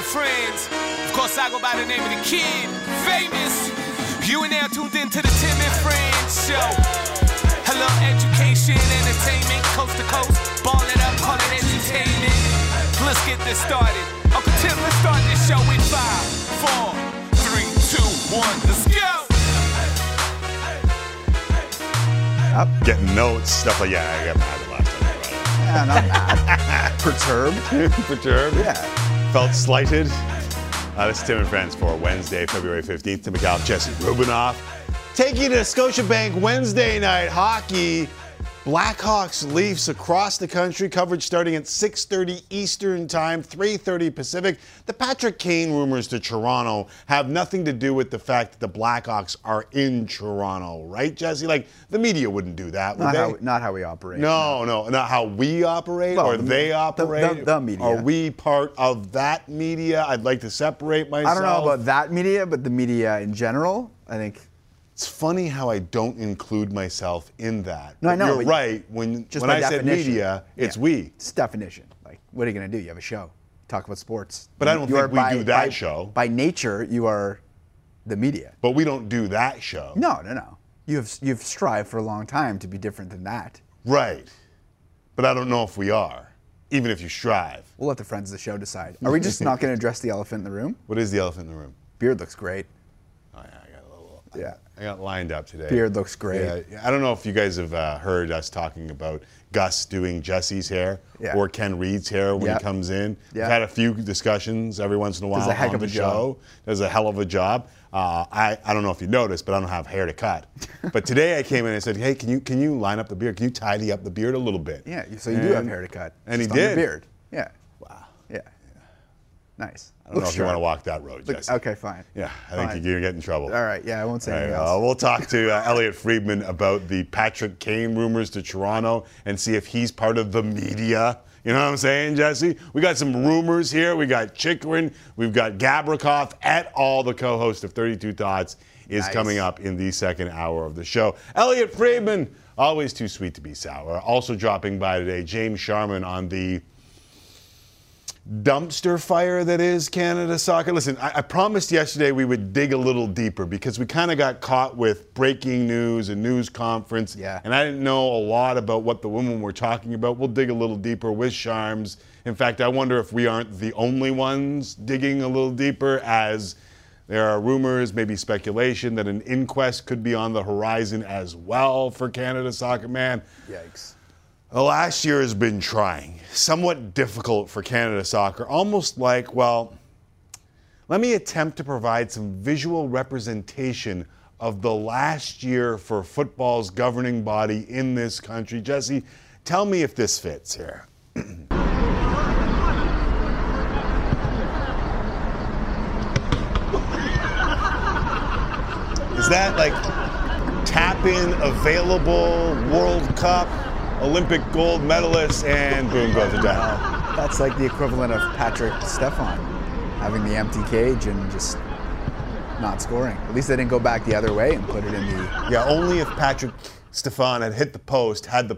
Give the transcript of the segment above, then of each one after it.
and Friends. Of course, I go by the name of the kid, famous. You and now tuned in to the Tim and Friends show. Hello, education, entertainment, coast to coast. Ball it up, call it entertainment. Let's get this started. Uncle Tim, let's start this show in five, four, three, two, one. Let's go. Up. Getting notes, stuff like yeah, I got mad the last time I brought it. Yeah, not mad. Perturbed. Perturbed. Yeah. Felt slighted. Uh, this is Tim and Friends for Wednesday, February 15th. Tim Micallef, Jesse Rubinoff. You to Scotiabank Wednesday night hockey. Blackhawks Leafs across the country. Coverage starting at 6:30 Eastern Time, 3:30 Pacific. The Patrick Kane rumors to Toronto have nothing to do with the fact that the Blackhawks are in Toronto, right, Jesse? Like the media wouldn't do that, would Not they? how, not how we operate. No, no, not how we operate Well, or the- they the- operate. the- the media. Are we part of that media? I'd like to separate myself. I don't know about that media, but the media in general, I think. It's funny how I don't include myself in that. No, I But know, You're right. When Just when I said media, it's Yeah. we. It's definition. Like, what are you going to do? You have a show. Talk about sports. But I don't You think we by- do that by- show. By nature, you are the media. But we don't do that show. No, no, no. You've you've strived for a long time to be different than that. Right. But I don't know if we are, even if you strive. We'll let the friends of the show decide. Are we just not going to address the elephant in the room? What is the elephant in the room? Beard looks great. Oh, yeah, I got a little. Yeah. I got lined up today. Beard looks great. Yeah, I don't know if you guys have uh, heard us talking about Gus doing Jesse's hair Yeah. or Ken Reid's hair when Yeah. he comes in. Yeah. We've had a few discussions every once in a while Does a heck on of the a job. show. Does a hell of a job. Uh, I, I don't know if you noticed, but I don't have hair to cut. but today I came in and said, hey, can you can you line up the beard? Can you tidy up the beard a little bit? Yeah, so you do have hair to cut. And he just on the did. beard. Yeah. Wow. Yeah. Nice. I don't know if you want to walk that road, Jesse. Okay, fine. Yeah, I think you're going to get in trouble. All right. Yeah, I won't say All anything right, else. uh, we'll talk to uh, Elliot Friedman about the Patrick Kane rumors to Toronto and see if he's part of the media. You know what I'm saying, Jesse? We got some rumors here. We got Chychrun. We've got Gavrikov et al. The co-host of 32 Thoughts is Nice. coming up in the second hour of the show. Elliot Friedman, always too sweet to be sour. Also dropping by today, James Sharman on the dumpster fire that is Canada soccer. Listen, I, I promised yesterday we would dig a little deeper because we kind of got caught with breaking news, a news conference, Yeah. and I didn't know a lot about what the women were talking about. We'll dig a little deeper with Charms. In fact, I wonder if we aren't the only ones digging a little deeper as there are rumors, maybe speculation, that an inquest could be on the horizon as well for Canada Soccer. Man, Yikes. The last year has been trying, somewhat difficult for Canada soccer, almost like, well, let me attempt to provide some visual representation of the last year for football's governing body in this country. Jesse, tell me if this fits here. Is that like tap in available World Cup, Olympic gold medalists, and boom goes the down? That's like the equivalent of Patrik Stefan having the empty cage and just not scoring. At least they didn't go back the other way and put it in the. Yeah, only if Patrik Stefan had hit the post, had the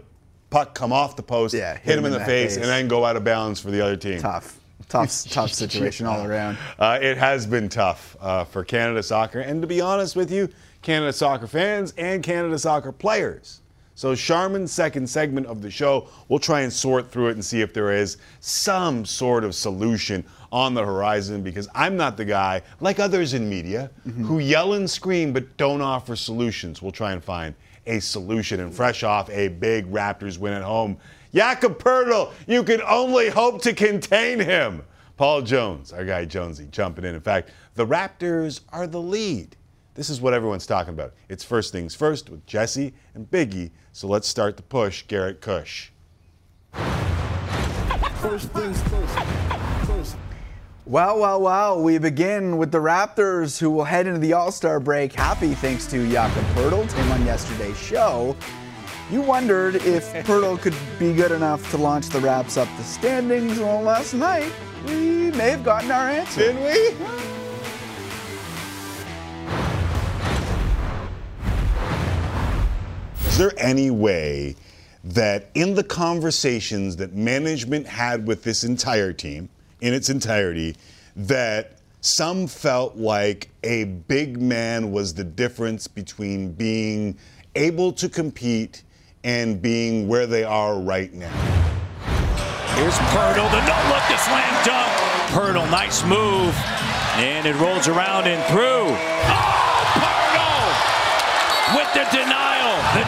puck come off the post, Yeah, hit, him in the face, face. and then go out of bounds for the other team. Tough, tough, tough situation all around. Uh, it has been tough uh, for Canada soccer, and to be honest with you, Canada soccer fans and Canada soccer players. So, Sharman's second segment of the show, we'll try and sort through it and see if there is some sort of solution on the horizon because I'm not the guy, like others in media, mm-hmm. who yell and scream but don't offer solutions. We'll try and find a solution. And fresh off a big Raptors win at home, Jakob Poeltl, you can only hope to contain him. Paul Jones, our guy Jonesy, jumping in. In fact, the Raptors are the lead. This is what everyone's talking about. It's first things first with Jesse and Biggie. So let's start the push, Garrett Cush. First things first. First. Well, well, well. We begin with the Raptors, who will head into the All Star break happy thanks to Jakob Poeltl. Tim on yesterday's show. You wondered if Poeltl could be good enough to launch the Raps up the standings. Well, last night we may have gotten our answer. Didn't we? There any way that in the conversations that management had with this entire team, in its entirety, that some felt like a big man was the difference between being able to compete and being where they are right now. Here's Poeltl, the no look to slam dunk. Poeltl, nice move. And it rolls around and through. Oh, Poeltl! With the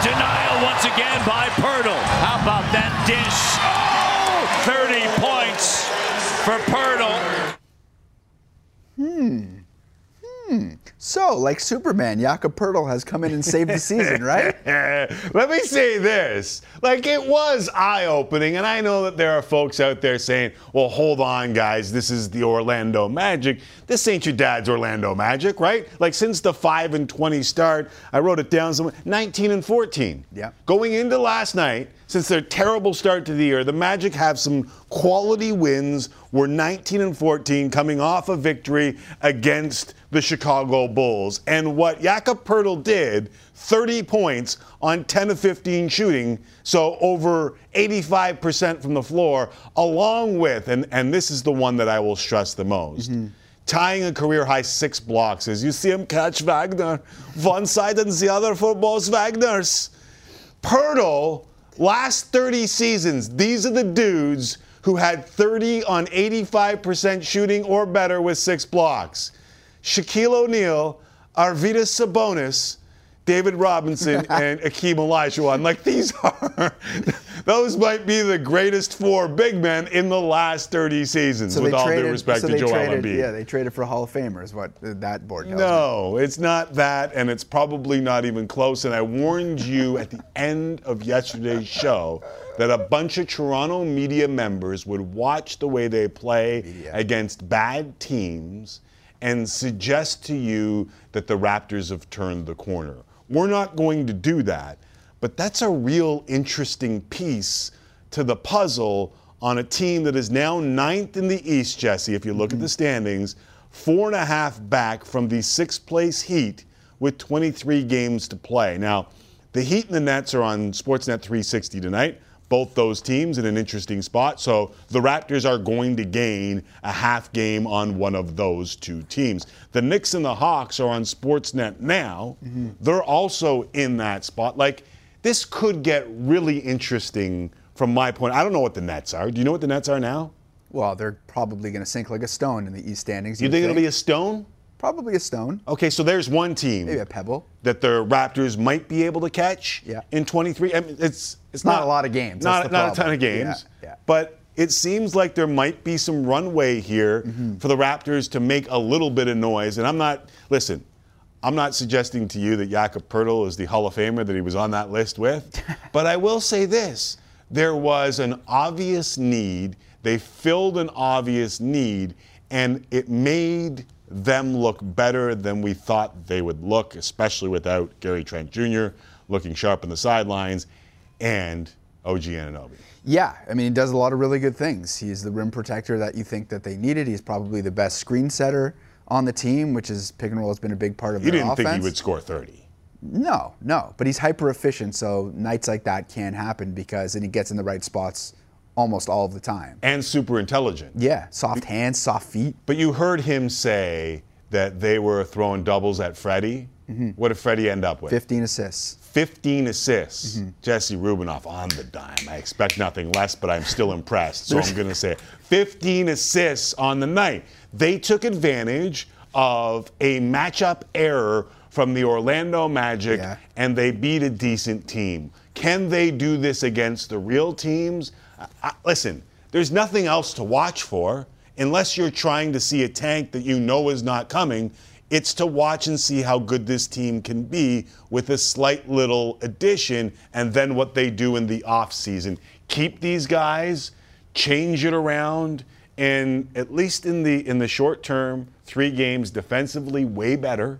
denial. Once again by Poeltl. How about that dish? Oh, 30 points for Poeltl. Hmm. Hmm. So, like Superman, Jakob Poeltl has come in and saved the season, right? Let me say this. Like, it was eye opening, and I know that there are folks out there saying, well, hold on, guys, this is the Orlando Magic. This ain't your dad's Orlando Magic, right? Like, since the 5 and 20 start, I wrote it down somewhere 19 and 14. Yeah. Going into last night, since their terrible start to the year, the Magic have some quality wins. We're 19 and 14 coming off a victory against the Chicago Bulls. And what Jakob Poeltl did, 30 points on 10 of 15 shooting, so over 85% from the floor, along with, and, and this is the one that I will stress the most. Mm-hmm. Tying a career high six blocks as you see him catch Wagner. One side and the other for both Wagners. Poeltl, last 30 seasons, these are the dudes who had 30 on 85% shooting or better with six blocks. Shaquille O'Neal, Arvydas Sabonis, David Robinson, and Akeem Olajuwon. Like these are, those might be the greatest four big men in the last 30 seasons. with all due respect so to Joel traded, Embiid. Yeah, they traded for Hall of Famers. What that board tells me. No, it's not that, and it's probably not even close. And I warned you at the end of yesterday's show that a bunch of Toronto media members would watch the way they play against bad teams and suggest to you that the Raptors have turned the corner. We're not going to do that, but that's a real interesting piece to the puzzle on a team that is now ninth in the East, Jesse, if you look at the mm-hmm. standings, four and a half back from the sixth place Heat with 23 games to play. Now, the Heat and the Nets are on Sportsnet 360 tonight. Both those teams in an interesting spot. So the Raptors are going to gain a half game on one of those two teams. The Knicks and the Hawks are on Sportsnet now. Mm-hmm. They're also in that spot. Like, this could get really interesting from my point. I don't know what the Nets are. Do you know what the Nets are now? Well, they're probably going to sink like a stone in the East standings. You you'd think it'll be a stone? probably a stone, Okay, so there's one team maybe a pebble. that the Raptors might be able to catch Yeah. in 23. I mean, it's it's Not not, a lot of games, Not, that's the not a ton of games. Yeah, yeah. But it seems like there might be some runway here Mm-hmm. for the Raptors to make a little bit of noise. And I'm not listen. I'm not suggesting to you that Jakob Poeltl is the Hall of Famer that he was on that list with, but I will say this: there was an obvious need. They filled an obvious need, and it made them look better than we thought they would look, especially without Gary Trent Jr. looking sharp on the sidelines and OG Anunoby. Yeah, I mean, he does a lot of really good things. He's the rim protector that you think that they needed. He's probably the best screen setter on the team, which is pick and roll has been a big part of. You didn't offense. think he would score 30. No, no, but he's hyper efficient, so nights like that can happen because then he gets in the right spots almost all of the time. And super intelligent. Yeah, soft hands, soft feet. But you heard him say that they were throwing doubles at Freddie. Mm-hmm. What did Freddie end up with? 15 assists. 15 assists. Mm-hmm. Jesse Rubinoff on the dime. I expect nothing less, but I'm still impressed. So I'm going to say it. 15 assists on the night. They took advantage of a matchup error from the Orlando Magic Yeah. and they beat a decent team. Can they do this against the real teams? I, I- listen, there's nothing else to watch for unless you're trying to see a tank that you know is not coming. It's to watch and see how good this team can be with a slight little addition and then what they do in the offseason. Keep these guys, change it around, and at least in the in the short term, three games defensively way better.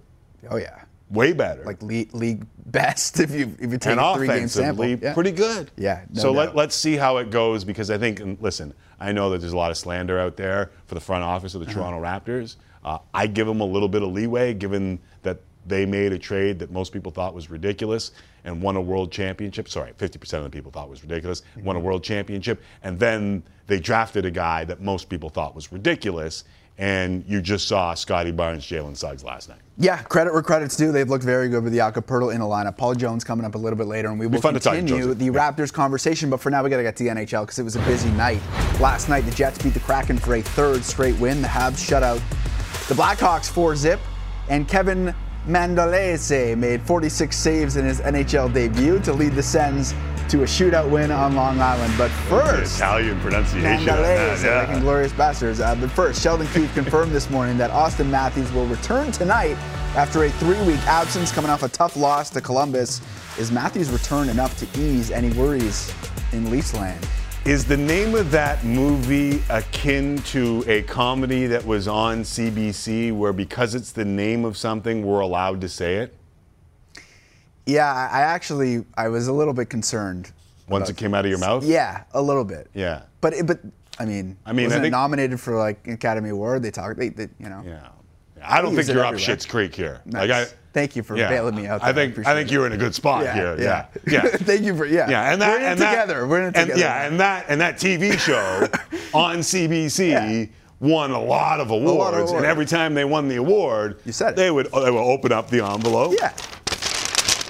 Oh yeah, Way better like league, league best if you if you take and a three game sample. offensively, Yeah. pretty good. Yeah, no so doubt. let, let's see how it goes because I think, and listen, I know that there's a lot of slander out there for the front office of Uh-huh. the Toronto Raptors. Uh, I give them a little bit of leeway given that they made a trade that most people thought was ridiculous and won a world championship. Sorry, 50% of the people thought was ridiculous, won a mm-hmm. world championship, and then they drafted a guy that most people thought was ridiculous. And you just saw Scottie Barnes, Jalen Suggs last night. Yeah, credit where credit's due. They've looked very good with the Poeltl in the lineup. Paul Jones coming up a little bit later, and we will fun to talk to continue the Raptors conversation. But for now, we got to get to the NHL because it was a busy night. Last night, the Jets beat the Kraken for a third straight win. The Habs shut out the Blackhawks 4 zip, and Kevin Mandolese made 46 saves in his NHL debut to lead the Sens to a shootout win on Long Island. But first, Italian pronunciation. on Mandalay, that, like Glorious Bastards. Uh, but first, Sheldon Keefe confirmed this morning that Auston Matthews will return tonight after a three-week absence coming off a tough loss to Columbus. Is Matthews' return enough to ease any worries in Leafs land? Is the name of that movie akin to a comedy that was on CBC where because it's the name of something, we're allowed to say it? Yeah, I I actually I was a little bit concerned. Once it came out of your mouth? Yeah, a little bit. Yeah. But it, but I mean, I mean, I wasn't it think- nominated for like Academy Award? They talk, they, they you know. Yeah. I don't think you're up. Shit's Creek here. Nice. Like I, Thank you for bailing me out. I think I appreciate think it. you're in a good spot Yeah, here. yeah. Yeah. Yeah. Thank you for yeah. Yeah, and that we're in it and that- together. we're in it and- together. Yeah, and that and that TV show on CBC Yeah. won a lot of awards, lot of awards. and every time they won the award, You said it. they would they would open up the envelope. yeah.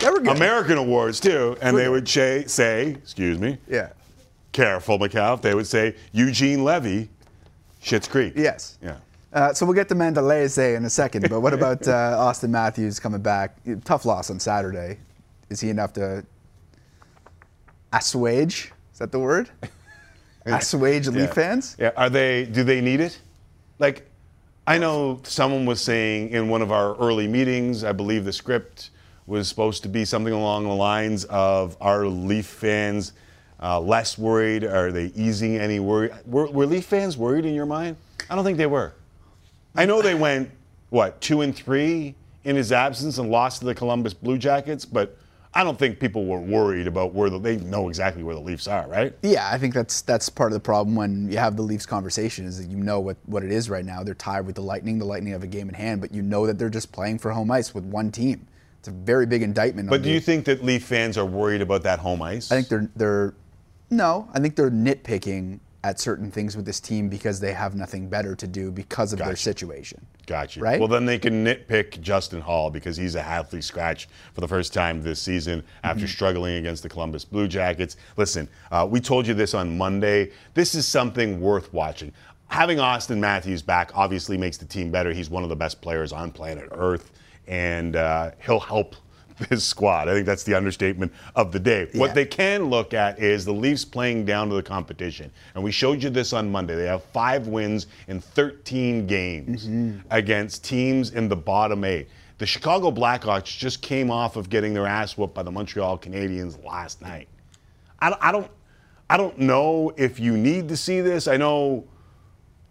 They were good. American awards too, and We're they good. would say, say, excuse me, Yeah. careful, Micallef. They would say Eugene Levy, Schitt's Creek. Yes. Yeah. Uh, so we'll get to Mandalay in a second, but what about uh, Auston Matthews coming back? Tough loss on Saturday. Is he enough to assuage? Is that the word? Assuage Leaf fans? Yeah. Are they? Do they need it? Like, I know someone was saying in one of our early meetings. I believe the script was supposed to be something along the lines of Are Leaf fans uh, less worried? Are they easing any worry? Were, were Leaf fans worried in your mind? I don't think they were. I know they went what two and three in his absence and lost to the Columbus Blue Jackets, but I don't think people were worried about where the, they know exactly where the Leafs are, right? Yeah, I think that's that's part of the problem when you have the Leafs conversation is that you know what, what it is right now. They're tied with the Lightning. The Lightning have a game in hand, but you know that they're just playing for home ice with one team. It's a very big indictment. But do you think that Leaf fans are worried about that home ice? I think they're they're no, I think they're nitpicking at certain things with this team because they have nothing better to do because of their situation. Got you. Right? Well, then they can nitpick Justin Holl because he's a healthy scratch for the first time this season after struggling against the Columbus Blue Jackets. Listen, uh, we told you this on Monday. This is something worth watching. Having Auston Matthews back obviously makes the team better. He's one of the best players on planet Earth, and uh, he'll help this squad. I think that's the understatement of the day. Yeah. What they can look at is the Leafs playing down to the competition. And we showed you this on Monday. They have five wins in 13 games mm-hmm. against teams in the bottom eight. The Chicago Blackhawks just came off of getting their ass whooped by the Montreal Canadiens last night. I don't, I don't, I don't know if you need to see this. I know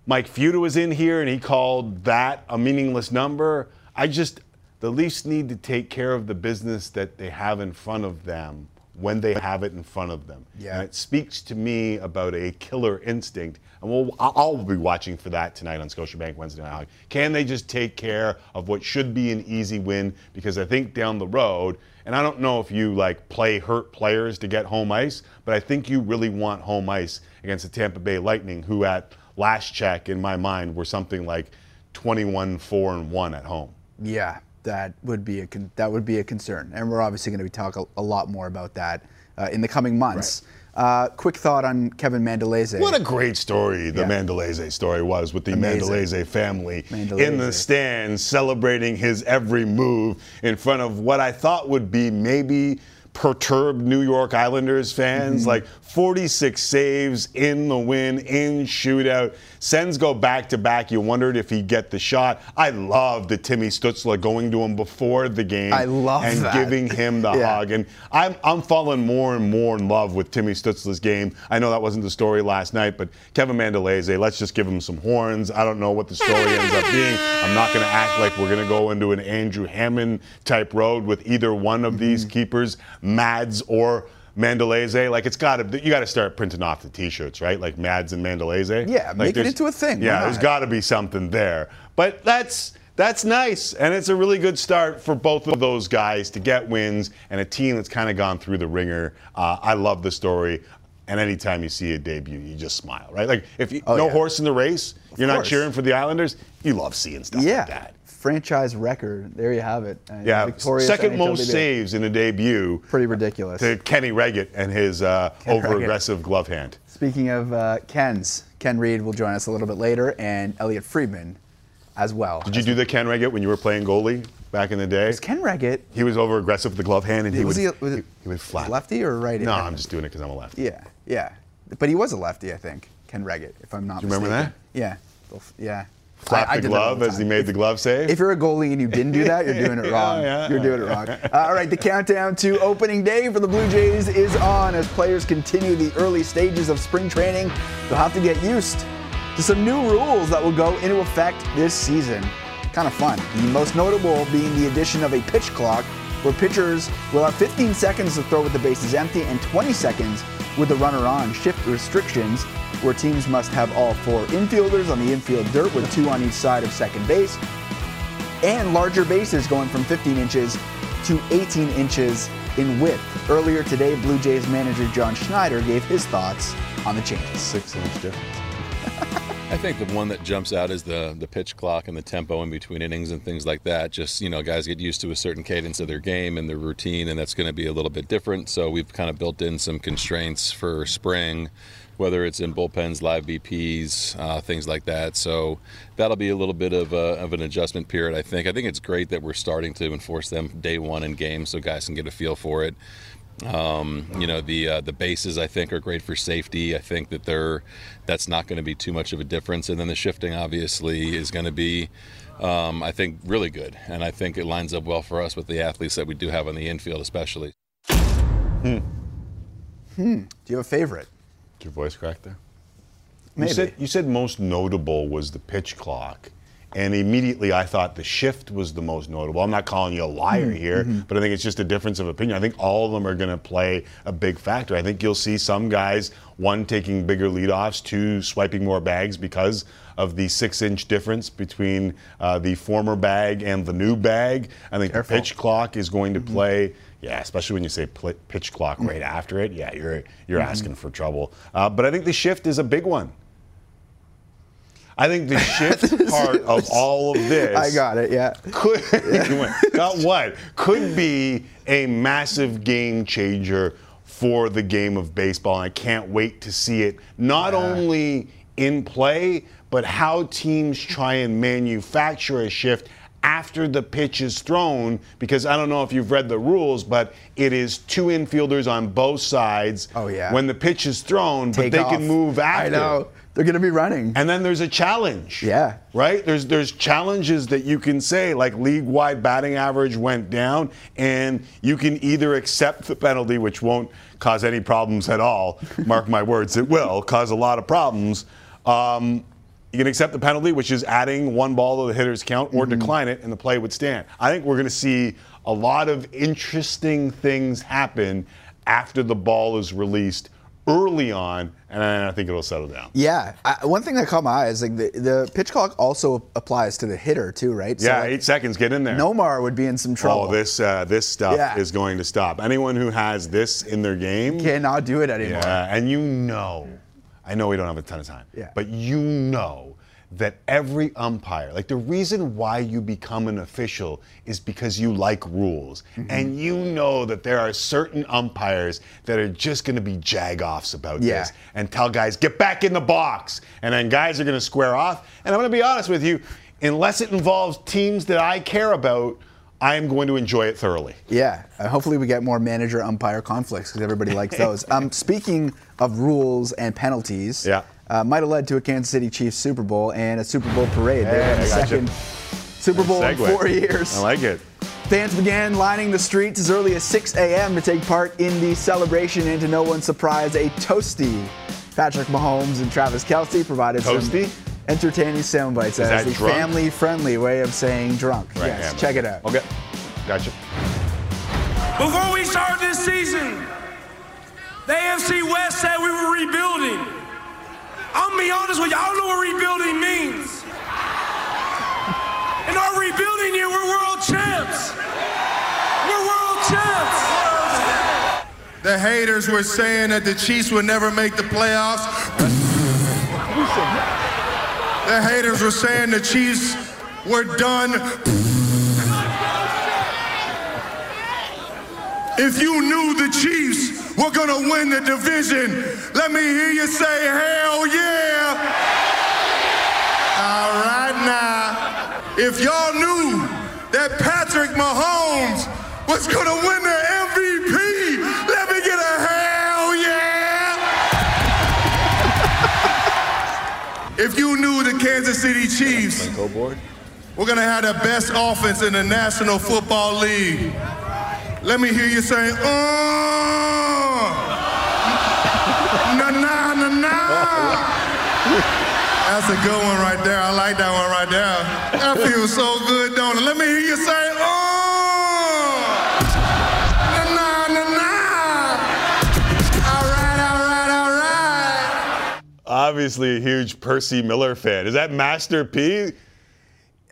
Mike Feuda was in here and he called that a meaningless number. I just, the Leafs need to take care of the business that they have in front of them when they have it in front of them. Yeah. And it speaks to me about a killer instinct. And we'll, I'll be watching for that tonight on Scotiabank Wednesday night. Can they just take care of what should be an easy win? Because I think down the road, and I don't know if you like play hurt players to get home ice, but I think you really want home ice against the Tampa Bay Lightning, who at last check in my mind were something like 21 4 and 1 at home. Yeah, that would be a con- that would be a concern, and we're obviously going to be talking a lot more about that uh, in the coming months. Uh, quick thought on Kevin Mandolese. What a great story the Yeah. Mandolese story was with the Amazing. Mandolese family Mandolese. in the stands celebrating his every move in front of what I thought would be maybe perturbed New York Islanders fans. Mm-hmm. Like 46 saves in the win, in shootout. Sens go back to back. You wondered if he'd get the shot. I love the Timmy Stützle going to him before the game I love and that. giving him the Yeah. hug. And I'm, I'm falling more and more in love with Timmy Stützle's game. I know that wasn't the story last night, but Kevin Mandolese, let's just give him some horns. I don't know what the story ends up being. I'm not going to act like we're going to go into an Andrew Hammond type road with either one of Mm-hmm. these keepers, Mads or Mandolese. Like it's got to, you got to start printing off the T-shirts, right? Like Mads and Mandolese. Yeah, Like make it into a thing. Yeah, there's got to be something there. But that's That's nice, and it's a really good start for both of those guys to get wins and a team that's kind of gone through the ringer. Uh, I love the story, and anytime you see a debut, you just smile, right? Like if you, Oh, no yeah. horse in the race, you're not cheering for the Islanders. You love seeing stuff Yeah. like that. Franchise record. There you have it. Uh, Yeah, second NHL most debut. saves in a debut Pretty ridiculous. to Kenny Wregget and his uh, over-aggressive glove hand. Speaking of uh, Ken's, Ken Reid will join us a little bit later, and Elliot Friedman as well. Did you do the Ken Wregget when you were playing goalie back in the day? Was Ken Wregget He was over aggressive with the glove hand, and he was would he, was he, he would flap. lefty or righty? No, I'm just doing it because I'm a lefty. Yeah, yeah. But he was a lefty, I think. Ken Wregget, if I'm not Do you remember mistaken. Yeah. Yeah. Flap I- the glove the as he made the glove save. If you're a goalie and you didn't do that, you're doing it Yeah, wrong. yeah. You're doing it wrong. Uh, all right, the countdown to opening day for the Blue Jays is on as players continue the early stages of spring training. They'll have to get used to some new rules that will go into effect this season. Kind of fun. The most notable being the addition of a pitch clock where pitchers will have 15 seconds to throw with the bases empty and 20 seconds with the runner on. Shift restrictions where teams must have all four infielders on the infield dirt with two on each side of second base and larger bases going from 15 inches to 18 inches in width. Earlier today, Blue Jays manager John Schneider gave his thoughts on the changes. Six inch difference. I think the one that jumps out is the the pitch clock and the tempo in between innings and things like that. Just you know, guys get used to a certain cadence of their game and their routine, and that's going to be a little bit different. So we've kind of built in some constraints for spring, whether it's in bullpens, live BPs, uh, things like that. So that'll be a little bit of, a, of an adjustment period. I think. I think it's great that we're starting to enforce them day one in games, so guys can get a feel for it. Um, you know the uh, the bases I think are great for safety. I think that they're that's not going to be too much of a difference. And then the shifting obviously is going to be, um, I think, really good. And I think it lines up well for us with the athletes that we do have on the infield, especially. Hmm. Hmm. Do you have a favorite? Did your voice crack there? Maybe. You said, you said most notable was the pitch clock. And immediately I thought the shift was the most notable. I'm not calling you a liar Mm-hmm. here, but I think it's just a difference of opinion. I think all of them are going to play a big factor. I think you'll see some guys, one taking bigger leadoffs, two swiping more bags because of the six inch difference between uh, the former bag and the new bag. I think Careful. the pitch clock is going to Mm-hmm. play. Yeah, especially when you say pl- pitch clock right after it. Yeah, you're you're Mm-hmm. asking for trouble. Uh, but I think the shift is a big one. I think the shift part of all of this I got it, yeah. could went, got what could be a massive game changer for the game of baseball. And I can't wait to see it not only in play, but how teams try and manufacture a shift after the pitch is thrown. Because I don't know if you've read the rules, but it is two infielders on both sides Oh, yeah. when the pitch is thrown, Take but they off. can move after. I know. They're going to be running. And then there's a challenge. Yeah. Right? There's there's challenges that you can say, like league wide batting average went down, and you can either accept the penalty, which won't cause any problems at all. Mark my words, it will cause a lot of problems. Um, you can accept the penalty, which is adding one ball to the hitter's count, or decline it, and the play would stand. I think we're going to see a lot of interesting things happen after the ball is released early on, and I think it'll settle down. Yeah, I, one thing that caught my eye is like the, the pitch clock also applies to the hitter too, right? So, Yeah, like, eight seconds. Get in there. Nomar would be in some trouble. Oh, this uh, this stuff Yeah. is going to stop. Anyone who has this in their game, cannot do it anymore. yeah, and you know, I know we don't have a ton of time, Yeah. but you know that every umpire, like the reason why you become an official is because you like rules, Mm-hmm. and you know that there are certain umpires that are just going to be jagoffs about Yeah. this and tell guys get back in the box, and then guys are going to square off. And I'm going to be honest with you, unless it involves teams that I care about. I am going to enjoy it thoroughly. Yeah, uh, hopefully we get more manager umpire conflicts because everybody likes those. Um, speaking of rules and penalties, Yeah. Uh, might have led to a Kansas City Chiefs Super Bowl and a Super Bowl parade. They Hey, the I gotcha. second Super Bowl in four years. I like it. Fans began lining the streets as early as 6 a.m. to take part in the celebration, and to no one's surprise, a toasty. Patrick Mahomes and Travis Kelce provided Toasty? some entertaining sound bites as that the family-friendly way of saying drunk. Right, yes, yeah, check it out. Okay. Gotcha. Before we started this season, the AFC West said we were rebuilding. I'm be honest with you, I don't know what rebuilding means. In our rebuilding year, we're world champs. We're world champs. The haters were saying that the Chiefs would never make the playoffs. The haters were saying the Chiefs were done. If you knew the Chiefs were gonna win the division, let me hear you say, hell yeah. All right now. If y'all knew that Patrick Mahomes was gonna win the MVP, let me get a hell yeah. if you knew the Kansas City Chiefs we're gonna have the best offense in the National Football League. Let me hear you say, uh, That's a good one right there. I like that one right there. That feels so good, don't it? Let me hear you say, uh, na na na na. All right, all right, all right. Obviously a huge Percy Miller fan. Is that Master P?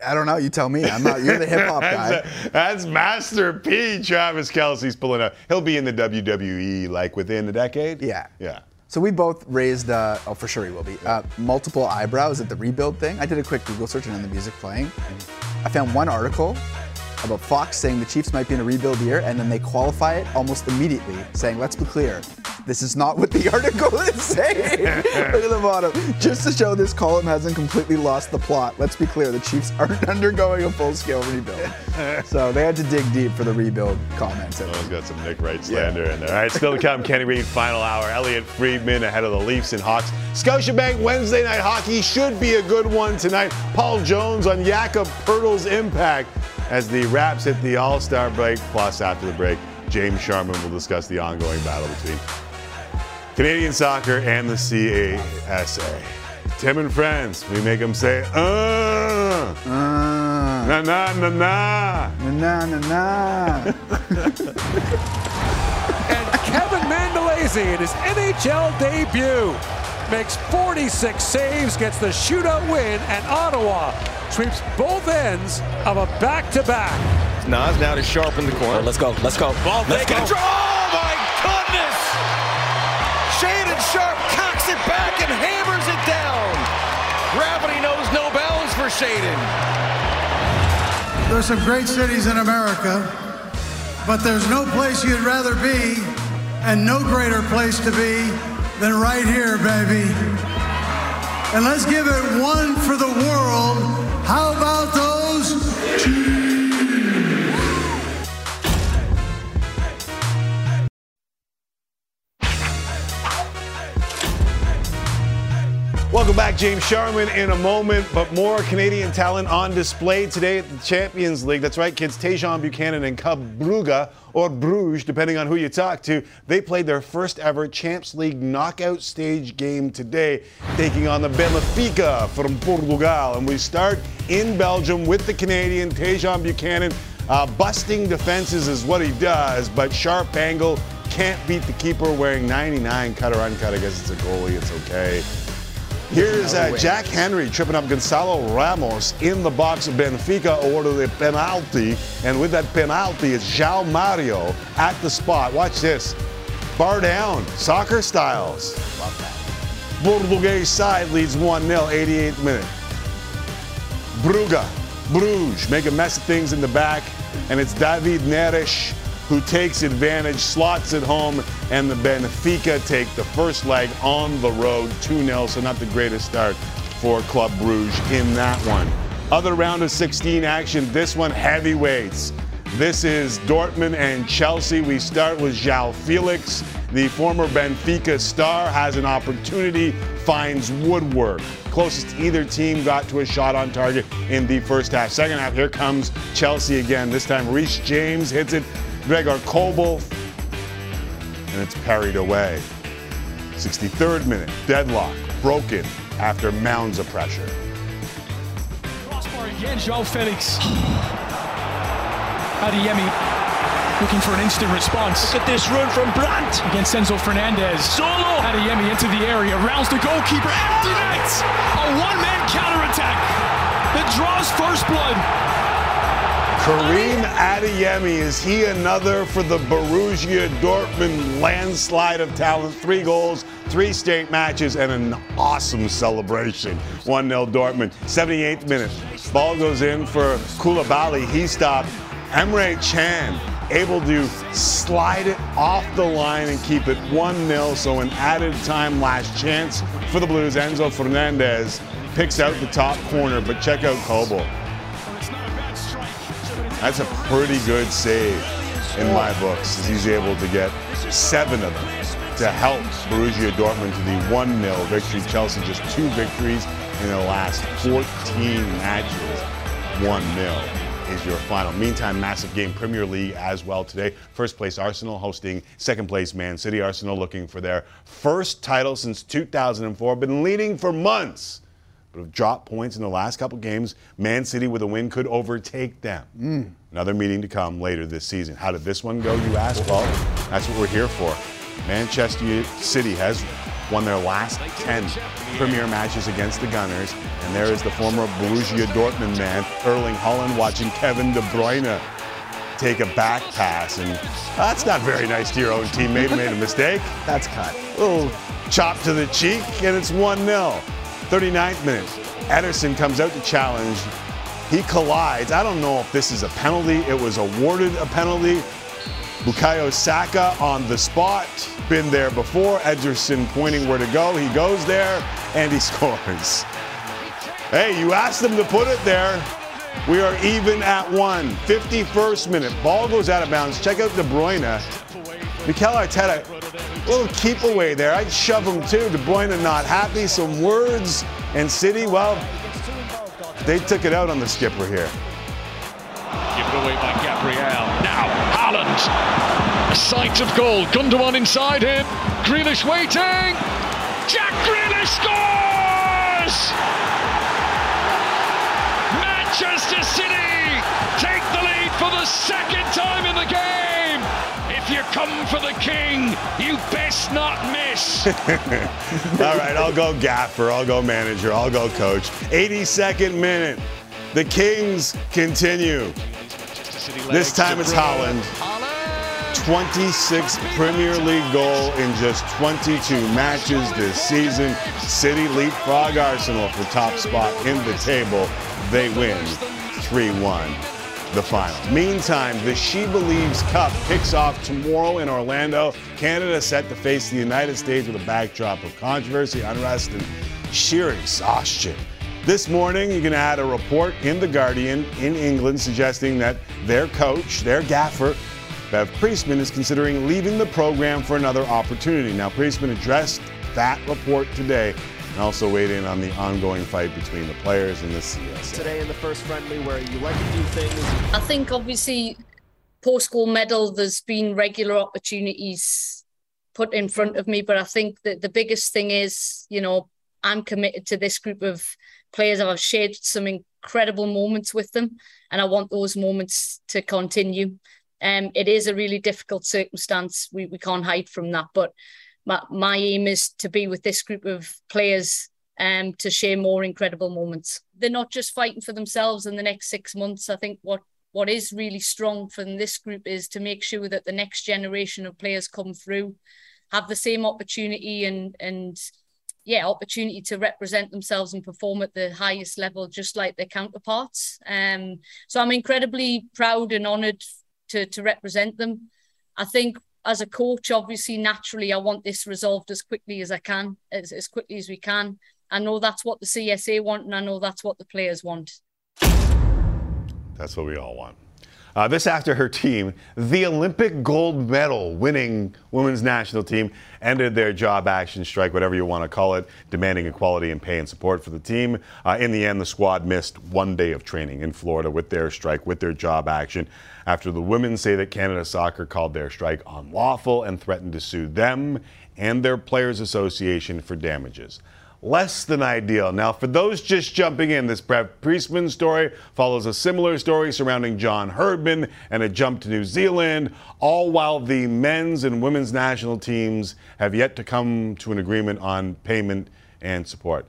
I don't know. You tell me. I'm not. You're the hip hop guy. That's, that's Master P. Travis Kelce's pulling up. He'll be in the WWE like within a decade. Yeah. Yeah. So we both raised, uh, oh, for sure he will be, uh, multiple eyebrows at the rebuild thing. I did a quick Google search and then the music playing. I found one article about Fox saying the Chiefs might be in a rebuild year, and then they qualify it almost immediately, saying, let's be clear, this is not what the article is saying. Look at the bottom. Just to show this column hasn't completely lost the plot, let's be clear, the Chiefs aren't undergoing a full-scale rebuild. so they had to dig deep for the rebuild comments. Oh, he's got some Nick Wright slander in there. All right, still to come. Kenny Reid, final hour. Elliot Friedman ahead of the Leafs and Hawks. Scotiabank Wednesday night hockey should be a good one tonight. Paul Jones on Jakob Poeltl's impact as the Raps hit the All Star break. Plus, after the break, James Sharman will discuss the ongoing battle between Canadian soccer and the CASA. Tim and friends, we make them say, uh, Uh, na na na na. na na na. And Kevin Mandolese in his NHL debut makes 46 saves, gets the shootout win, and Ottawa sweeps both ends of a back-to-back. Nas now to sharpen the corner. let's go. Let's go. Ball let's taken. go. Oh my goodness! Shaedon Sharpe cocks it back and hammers it down. Gravity knows no bounds for Shaedon. There's some great cities in America, but there's no place you'd rather be and no greater place to be than right here, baby. And let's give it one for the world. How about those? Welcome back, James Sharman, in a moment, but more Canadian talent on display today at the Champions League. That's right, kids. Tajon Buchanan and Club Brugge, or Bruges, depending on who you talk to, they played their first ever Champs League knockout stage game today, taking on the Benfica from Portugal. And we start in Belgium with the Canadian Tajon Buchanan. Uh, busting defenses is what he does, but sharp angle can't beat the keeper wearing 99 cut or uncut. I guess it's a goalie, it's okay. Here's uh, Jack Hendry tripping up Gonzalo Ramos in the box Benfica, awarded a penalty. And with that penalty, it's João Mario at the spot. Watch this. Bar down, soccer styles. Love that. Portuguese side leads 1 0, 88th minute. Brugge, Bruges make a mess of things in the back, and it's David Neres who takes advantage, slots it home, and the Benfica take the first leg on the road 2 0. So, not the greatest start for Club Bruges in that one. Other round of 16 action, this one heavyweights. This is Dortmund and Chelsea. We start with João Felix. The former Benfica star has an opportunity, finds woodwork. Closest either team got to a shot on target in the first half. Second half, here comes Chelsea again. This time, Reece James hits it. Gregor Kobel, and it's parried away. 63rd minute, deadlock, broken after mounds of pressure. Crossbar again, João Felix. Adeyemi looking for an instant response. Look at this run from Brandt. Against Enzo Fernandez. Solo. Adeyemi into the area, rounds the goalkeeper, empty net! A one-man counterattack that draws first blood. Karim Adeyemi, is he another for the Borussia Dortmund landslide of talent? Three goals, three state matches, and an awesome celebration. 1 0 Dortmund. 78th minute. Ball goes in for Koulibaly. He stopped. Emre Can able to slide it off the line and keep it 1 0. So, an added time last chance for the Blues. Enzo Fernandez picks out the top corner, but check out Kobel. That's a pretty good save in my books, as he's able to get seven of them to help Borussia Dortmund to the 1 0 victory. Chelsea just two victories in the last 14 matches. 1 0 is your final. Meantime, massive game Premier League as well today. First place Arsenal hosting second place Man City. Arsenal looking for their first title since 2004. Been leading for months but have dropped points in the last couple games. Man City with a win could overtake them. Hmm. Another meeting to come later this season. How did this one go, you ask? Well, that's what we're here for. Manchester City has won their last 10 Premier matches against the Gunners, and there is the former Borussia Dortmund man, Erling Haaland, watching Kevin De Bruyne take a back pass, and that's not very nice to your own teammate who made a mistake. That's cut. A Little chop to the cheek, and it's 1 0. 39th minute. Ederson comes out to challenge. He collides. I don't know if this is a penalty. It was awarded a penalty. Bukayo Saka on the spot. Been there before. Ederson pointing where to go. He goes there and he scores. Hey, you asked them to put it there. We are even at one. 51st minute. Ball goes out of bounds. Check out De Bruyne. Mikel Arteta, little keep away there. I'd shove him too. De Bruyne not happy. Some words. And City, well, they took it out on the skipper here. Given away by Gabriel. Now, Haaland. A sight of goal. Gundogan inside him. Grealish waiting. Jack Grealish scores! Manchester City take the lead for the second time in the game. If you come for the king, you best not miss. All right, I'll go gaffer, I'll go manager, I'll go coach. 82nd minute. The Kings continue. This time it's Haaland. 26th Premier League goal in just 22 matches this season. City leapfrog Arsenal for top spot in the table. They win 3 1 the final. Meantime, the She Believes Cup kicks off tomorrow in Orlando. Canada set to face the United States with a backdrop of controversy, unrest, and sheer exhaustion. This morning, you can add a report in The Guardian in England suggesting that their coach, their gaffer, Bev Priestman, is considering leaving the program for another opportunity. Now, Priestman addressed that report today and also weighed in on the ongoing fight between the players and the CSA. Today in the first friendly where you like to do things. I think obviously post goal medal, there's been regular opportunities put in front of me, but I think that the biggest thing is, you know, I'm committed to this group of players. I've shared some incredible moments with them, and I want those moments to continue. Um, it is a really difficult circumstance. We, we can't hide from that, but my, my aim is to be with this group of players um, to share more incredible moments. They're not just fighting for themselves in the next six months. I think what what is really strong from this group is to make sure that the next generation of players come through, have the same opportunity and and yeah, opportunity to represent themselves and perform at the highest level, just like their counterparts. Um, so I'm incredibly proud and honoured to to represent them. I think as a coach, obviously, naturally, I want this resolved as quickly as I can, as, as quickly as we can. I know that's what the CSA want, and I know that's what the players want. That's what we all want. Uh, this after her team, the Olympic gold medal winning women's national team, ended their job action strike, whatever you want to call it, demanding equality in pay and support for the team. Uh, in the end, the squad missed one day of training in Florida with their strike, with their job action, after the women say that Canada Soccer called their strike unlawful and threatened to sue them and their Players Association for damages less than ideal. Now, for those just jumping in, this Bev Priestman story follows a similar story surrounding John Herdman and a jump to New Zealand, all while the men's and women's national teams have yet to come to an agreement on payment and support.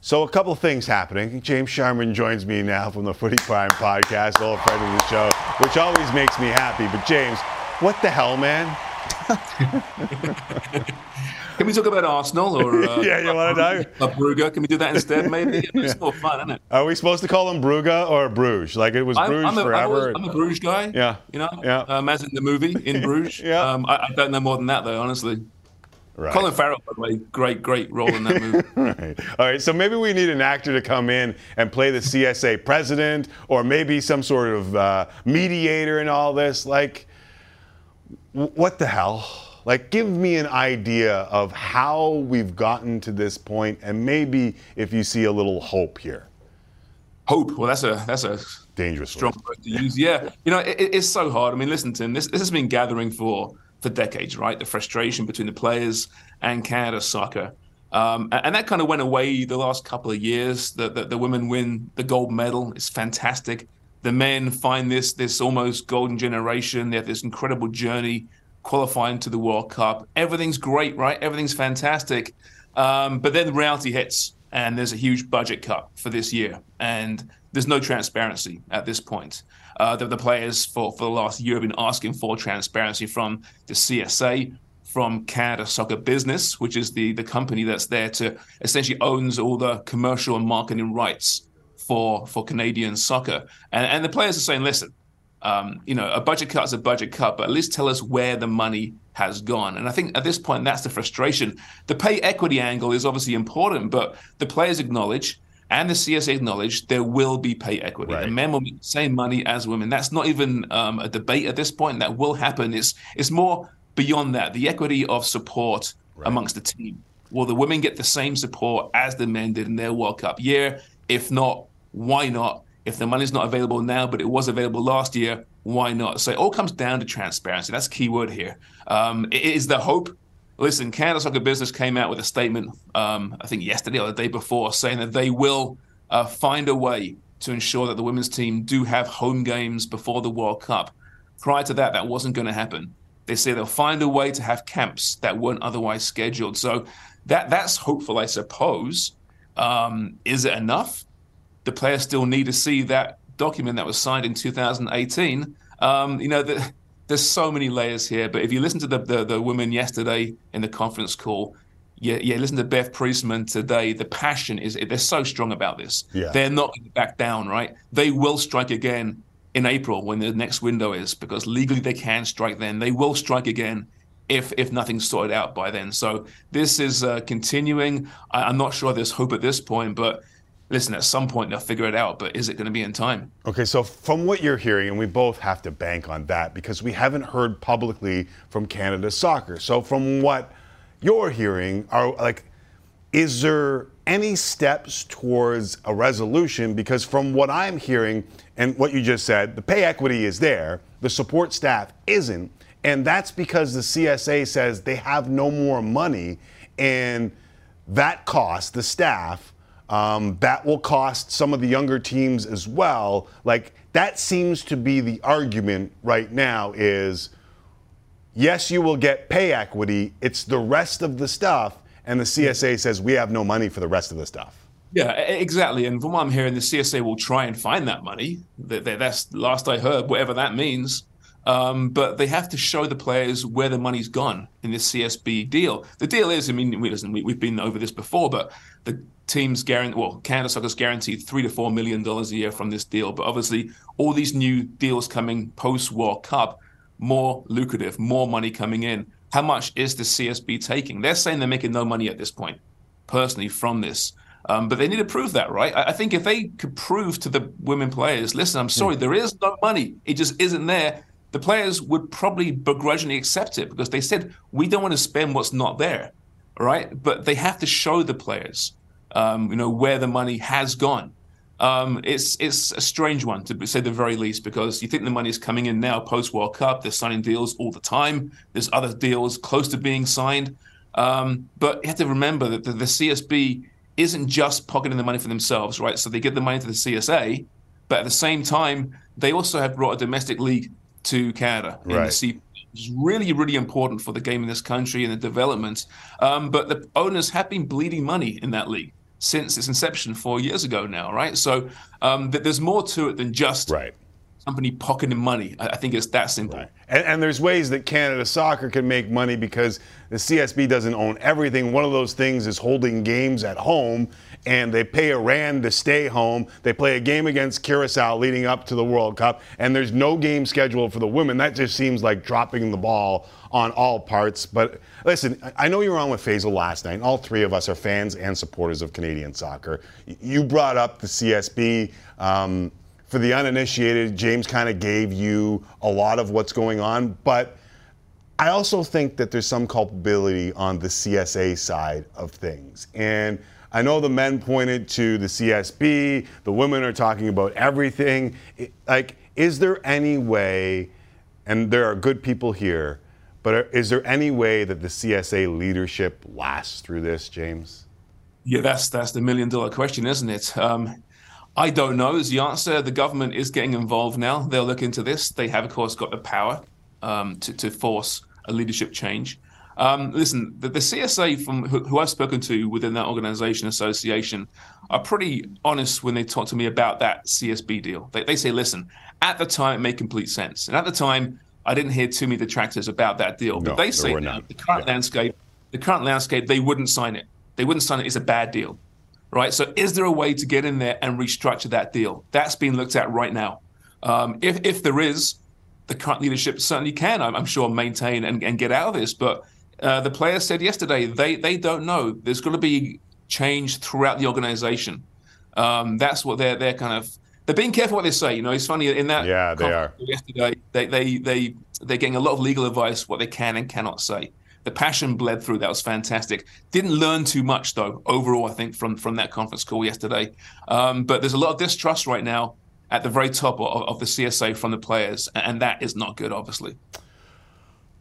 So a couple things happening. James Sharman joins me now from the Footy Prime podcast, old friend of the show, which always makes me happy. But James, what the hell, man? Can we talk about Arsenal or uh, yeah, you want to talk? Brugge? Can we do that instead? Maybe it's Yeah. more fun, isn't it? Are we supposed to call him Brugge or Bruges? Like it was I'm, Bruges I'm a, forever. I'm a Bruges guy. Yeah. You know, Yeah. um, as in the movie in Bruges. Yeah. Um, I, I don't know more than that though, honestly. Right. Colin Farrell, by the way, great, great role in that movie. right. All right. So maybe we need an actor to come in and play the CSA president, or maybe some sort of uh, mediator in all this. Like, w- what the hell? Like, give me an idea of how we've gotten to this point, and maybe if you see a little hope here. Hope. Well, that's a that's a dangerous strong word to use. Yeah, you know, it, it's so hard. I mean, listen, Tim, this this has been gathering for for decades, right? The frustration between the players and Canada soccer, um, and, that kind of went away the last couple of years. The, the the women win the gold medal. It's fantastic. The men find this this almost golden generation. They have this incredible journey qualifying to the World Cup. Everything's great, right? Everything's fantastic. Um, but then reality hits, and there's a huge budget cut for this year, and there's no transparency at this point. Uh, the, the players for, for the last year have been asking for transparency from the CSA, from Canada Soccer Business, which is the, the company that's there to essentially owns all the commercial and marketing rights for for Canadian soccer. And, and the players are saying, listen, um, you know, a budget cut is a budget cut, but at least tell us where the money has gone. And I think at this point, that's the frustration. The pay equity angle is obviously important, but the players acknowledge and the CSA acknowledge there will be pay equity. The men will make the same money as women. That's not even um, a debate at this point. That will happen. It's it's more beyond that. The equity of support amongst the team. Will the women get the same support as the men did in their World Cup year? If not, why not? If the money's not available now, but it was available last year, why not? So it all comes down to transparency. That's key word here. Um, it is the hope. Listen, Canada Soccer Business came out with a statement, um, I think yesterday or the day before, saying that they will uh, find a way to ensure that the women's team do have home games before the World Cup. Prior to that, that wasn't going to happen. They say they'll find a way to have camps that weren't otherwise scheduled. So that that's hopeful, I suppose. Um, is it enough? The players still need to see that document that was signed in 2018. Um, you know, the, there's so many layers here. But if you listen to the, the, the women yesterday in the conference call, yeah, yeah, listen to Bev Priestman today. The passion is they're so strong about this. Yeah. They're not going to back down, right? They will strike again in April when the next window is because legally they can strike then. They will strike again if if nothing's sorted out by then. So this is uh, continuing. I, I'm not sure there's hope at this point, but listen, at some point they'll figure it out. But is it going to be in time? Okay, so from what you're hearing, and we both have to bank on that because we haven't heard publicly from Canada Soccer. So from what you're hearing, are like, is there any steps towards a resolution? Because from what I'm hearing and what you just said, the pay equity is there, the support staff isn't, and that's because the CSA says they have no more money, and that cost the staff. Um, that will cost some of the younger teams as well. Like that seems to be the argument right now is yes, you will get pay equity. It's the rest of the stuff. And the CSA says we have no money for the rest of the stuff. Yeah, exactly. And from what I'm hearing, the CSA will try and find that money. That- that- That's last I heard, whatever that means. Um, but they have to show the players where the money's gone in this CSB deal. The deal is, I mean, we, listen, we, we've been over this before, but the teams guarantee, well, Canada Soccer's guaranteed three to four million dollars a year from this deal. But obviously, all these new deals coming post World Cup, more lucrative, more money coming in. How much is the CSB taking? They're saying they're making no money at this point, personally, from this. Um, but they need to prove that, right? I, I think if they could prove to the women players, listen, I'm sorry, there is no money. It just isn't there. The players would probably begrudgingly accept it because they said, we don't want to spend what's not there, right? But they have to show the players, um, you know, where the money has gone. Um, it's it's a strange one to say the very least because you think the money is coming in now post World Cup. They're signing deals all the time. There's other deals close to being signed, um, but you have to remember that the, the CSB isn't just pocketing the money for themselves, right? So they give the money to the CSA, but at the same time they also have brought a domestic league to Canada in the Right. C is really, really important for the game in this country and the development. Um, but the owners have been bleeding money in that league. Since its inception four years ago now, right? So um, th- there's more to it than just right. company pocketing money. I, I think it's that simple. Right. And, and, there's ways that Canada Soccer can make money because the CSB doesn't own everything. One of those things is holding games at home, and they pay a rand to stay home. They play a game against Curacao leading up to the World Cup, and there's no game scheduled for the women. That just seems like dropping the ball on all parts. But listen, I know you were on with Faisal last night, all three of us are fans and supporters of Canadian soccer. You brought up the CSB. Um, for the uninitiated, James kind of gave you a lot of what's going on, but I also think that there's some culpability on the CSA side of things. And I know the men pointed to the CSB, the women are talking about everything. like, is there any way, and there are good people here, but is there any way that the CSA leadership lasts through this, James? Yeah, that's that's the million dollar question, isn't it? Um, I don't know is the answer. The government is getting involved now. They'll look into this. They have, of course, got the power um, to, to force a leadership change. Um, listen, the, the, CSA from who, who, I've spoken to within that organization association are pretty honest when they talk to me about that CSB deal. They, they say, listen, at the time it made complete sense, and at the time I didn't hear too many detractors about that deal. No, but they say now the current yeah. landscape, the current landscape, they wouldn't sign it. They wouldn't sign it. It's a bad deal right? So is there a way to get in there and restructure that deal? That's being looked at right now. Um, if, if there is, the current leadership certainly can, I'm, I'm sure, maintain and, and, get out of this. But uh, the players said yesterday they, they don't know. There's going to be change throughout the organization. Um, that's what they're they're kind of they're being careful what they say. You know, it's funny in that yeah they are yesterday they they they they're getting a lot of legal advice what they can and cannot say. The passion bled through. That was fantastic. Didn't learn too much though overall. I think from from that conference call yesterday. Um, but there's a lot of distrust right now at the very top of, of the CSA from the players, and that is not good, obviously.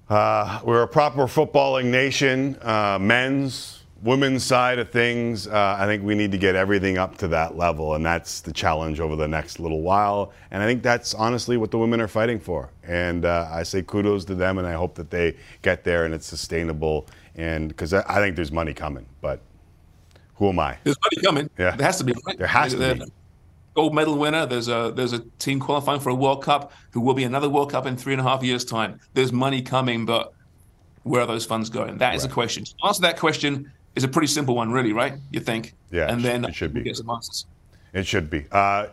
Uh, we're a proper footballing nation, uh, men's, women's side of things, uh, I think we need to get everything up to that level, and that's the challenge over the next little while. And I think that's honestly what the women are fighting for. And uh, I say kudos to them, and I hope that they get there and it's sustainable. And because I, I, think there's money coming, but who am I? There's money coming. Yeah, there has to be. Right? There has to be. Gold medal winner. There's a there's a team qualifying for a World Cup who will be another World Cup in three and a half years' time. There's money coming, but where are those funds going? That is right. the question. To answer that question, is a pretty simple one, really, right? You think? Yeah. And then it should be. Get some answers. It should be. Uh,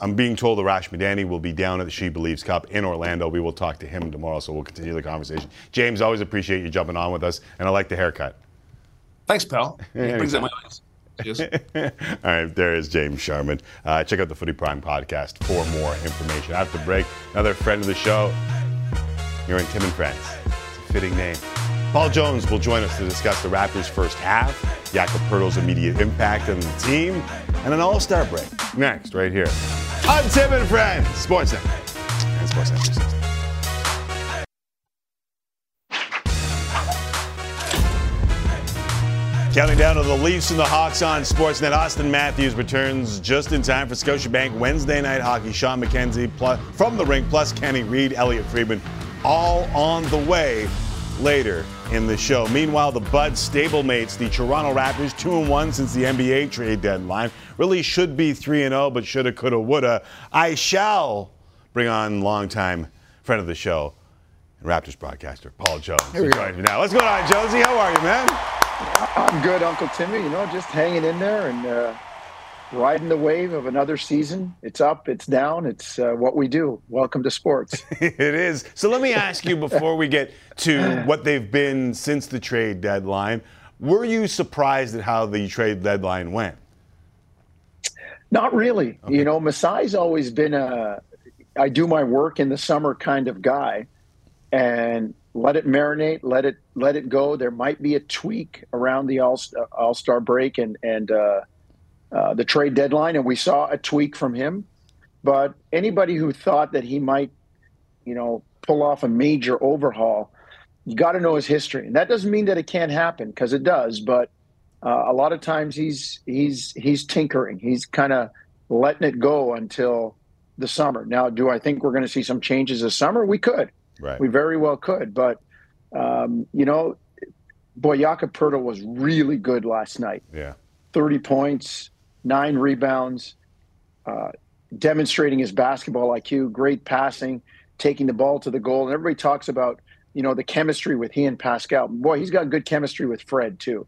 I'm being told Arash Madani will be down at the She Believes Cup in Orlando. We will talk to him tomorrow, so we'll continue the conversation. James, always appreciate you jumping on with us, and I like the haircut. Thanks, pal. It brings out my eyes. Yes. All right, there is James Sharman. Uh, check out the Footy Prime podcast for more information. After the break, another friend of the show. You're in Tim and Friends. It's a fitting name. Paul Jones will join us to discuss the Raptors' first half, Jakob Poeltl's immediate impact on the team, and an all-star break. Next, right here. I'm Tim and Friends, Sportsnet and Sportsnet 360. Counting down to the Leafs and the Hawks on Sportsnet. Auston Matthews returns just in time for Scotiabank Wednesday night hockey. Shawn McKenzie plus, from the rink, plus Kenny Reid, Elliot Friedman, all on the way later in the show. Meanwhile, the Bud stablemates, the Toronto Raptors, 2 and 1 since the NBA trade deadline. Really should be 3 and 0, but shoulda, coulda, woulda. I shall bring on longtime friend of the show, Raptors broadcaster, Paul Jones. Here we go. me now. What's going on, Josie? How are you, man? I'm good, Uncle Timmy. You know, just hanging in there and uh, riding the wave of another season. It's up, it's down, it's uh, what we do. Welcome to sports. it is. So let me ask you before we get to what they've been since the trade deadline. Were you surprised at how the trade deadline went? Not really. Okay. You know, Masai's always been a I do my work in the summer kind of guy and let it marinate, let it let it go. There might be a tweak around the All All Star break and and uh, uh, the trade deadline, and we saw a tweak from him. But anybody who thought that he might, you know, pull off a major overhaul, you got to know his history, and that doesn't mean that it can't happen because it does. But uh, a lot of times he's he's he's tinkering. He's kind of letting it go until the summer. Now, do I think we're going to see some changes this summer? We could. Right. We very well could. But um, you know, boy, Jakob Poeltl was really good last night. Yeah 30 points, nine rebounds, uh, demonstrating his basketball IQ, great passing, taking the ball to the goal. And everybody talks about, you know, the chemistry with he and Pascal. Boy, he's got good chemistry with Fred too.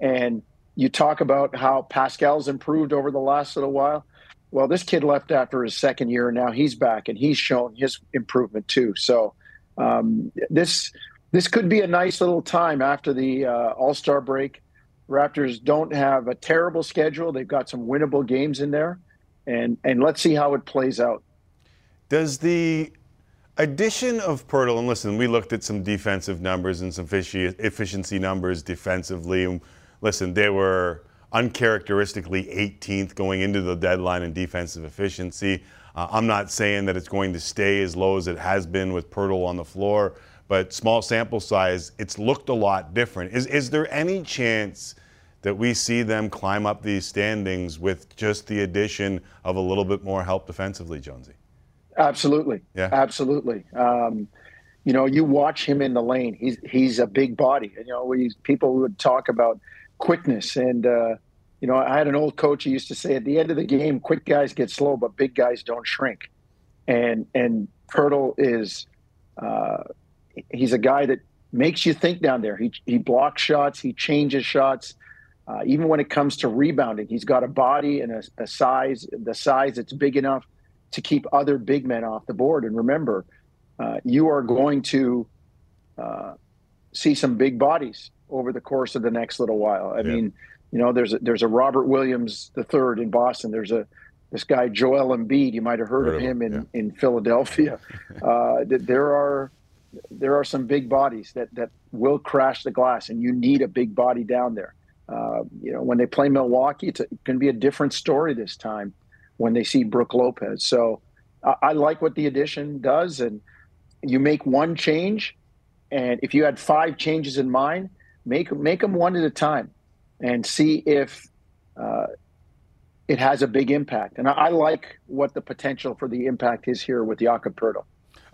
And you talk about how Pascal's improved over the last little while. Well, this kid left after his second year, and now he's back, and he's shown his improvement too. So um, this this could be a nice little time after the uh, All Star break. Raptors don't have a terrible schedule; they've got some winnable games in there, and and let's see how it plays out. Does the addition of Poeltl, and listen, we looked at some defensive numbers and some efficiency numbers defensively. Listen, they were uncharacteristically 18th going into the deadline in defensive efficiency. Uh, I'm not saying that it's going to stay as low as it has been with Poeltl on the floor, but small sample size, it's looked a lot different. Is, is there any chance that we see them climb up these standings with just the addition of a little bit more help defensively, Jonesy? Absolutely. Yeah. Absolutely. Um, you know, you watch him in the lane. He's he's a big body. You know, we people would talk about quickness. And, uh, you know, I had an old coach who used to say at the end of the game, quick guys get slow, but big guys don't shrink. And, and Poeltl is, uh, he's a guy that makes you think down there. He, he blocks shots, he changes shots. Uh, even when it comes to rebounding, he's got a body and a, a size, the size that's big enough to keep other big men off the board. And remember, uh, you are going to uh, see some big bodies over the course of the next little while. I yeah. mean, you know, there's a, there's a Robert Williams the third in Boston. There's a this guy Joel Embiid. You might have heard, heard of him in, yeah. in Philadelphia. uh, there are there are some big bodies that that will crash the glass, and you need a big body down there. Uh, you know, when they play Milwaukee, it's, going to be a different story this time when they see Brook Lopez. So I, I like what the addition does, and you make one change, and if you had five changes in mind, make make them one at a time, and see if uh, it has a big impact. And I, I, like what the potential for the impact is here with Jakob Poeltl.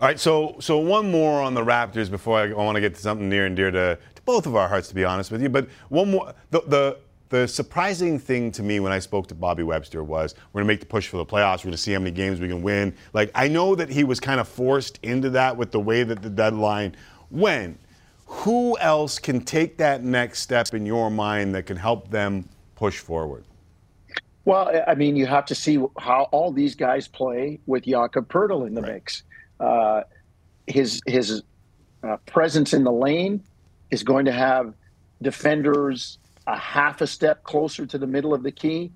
All right, so so one more on the Raptors before I, I want to get to something near and dear to both of our hearts, to be honest with you. But one more, the, the the surprising thing to me when I spoke to Bobby Webster was we're going to make the push for the playoffs. We're going to see how many games we can win. Like, I know that he was kind of forced into that with the way that the deadline went. Who else can take that next step in your mind that can help them push forward? Well, I mean, you have to see how all these guys play with Jakob Poeltl in the right. mix. Uh, his his uh, presence in the lane is going to have defenders a half a step closer to the middle of the key,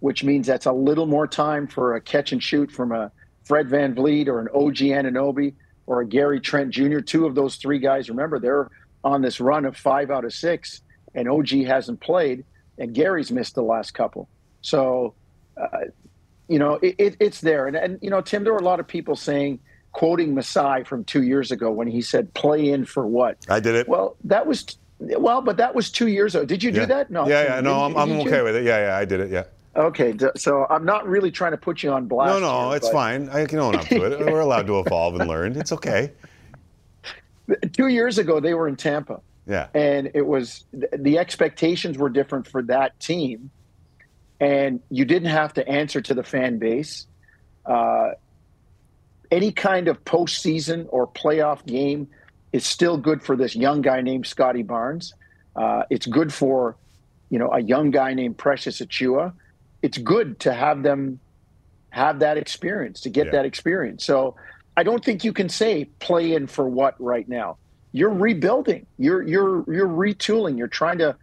which means that's a little more time for a catch and shoot from a Fred VanVleet or an OG Anunoby or a Gary Trent Jr. Two of those three guys, remember, they're on this run of five out of six, and OG hasn't played, and Gary's missed the last couple. So, uh, you know, it, it, it's there. And, and, you know, Tim, there were a lot of people saying, quoting Masai from two years ago when he said, play in for what? I did it. Well, that was, well, but that was two years ago. Did you yeah. do that? No. Yeah, yeah, no, I'm, I'm okay you? with it. Yeah, yeah, I did it. Yeah. Okay, so I'm not really trying to put you on blast. No, no, here, it's but... fine. I can own up to it. We're allowed to evolve and learn. It's okay. Two years ago, they were in Tampa. Yeah. And it was the expectations were different for that team, and you didn't have to answer to the fan base. Uh, any kind of postseason or playoff game is still good for this young guy named Scottie Barnes. Uh, it's good for, you know, a young guy named Precious Achiuwa it's good to have them have that experience to get yeah. that experience. So I don't think you can say play in for what right now. You're rebuilding. You're you're you're retooling. You're trying to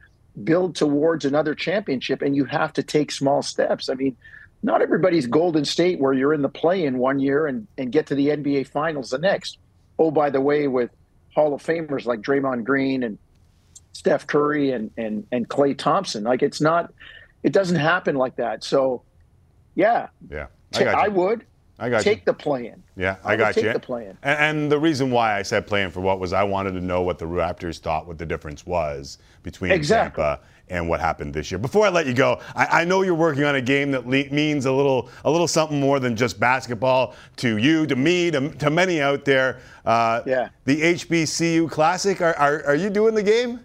build towards another championship and you have to take small steps. I mean, not everybody's Golden State where you're in the play in one year and, and get to the NBA finals the next. Oh, by the way, with Hall of Famers like Draymond Green and Steph Curry and and and Klay Thompson. Like it's not it doesn't happen like that. So, yeah, yeah, I, I would. I got take you. the plan. Yeah, I, I got take you. the plan. And, and, the reason why I said playing for what was I wanted to know what the Raptors thought what the difference was between exactly. Tampa and what happened this year. Before I let you go, I, I know you're working on a game that le- means a little a little something more than just basketball to you, to me, to, to many out there. Uh, yeah. The HBCU Classic. Are, are, are you doing the game?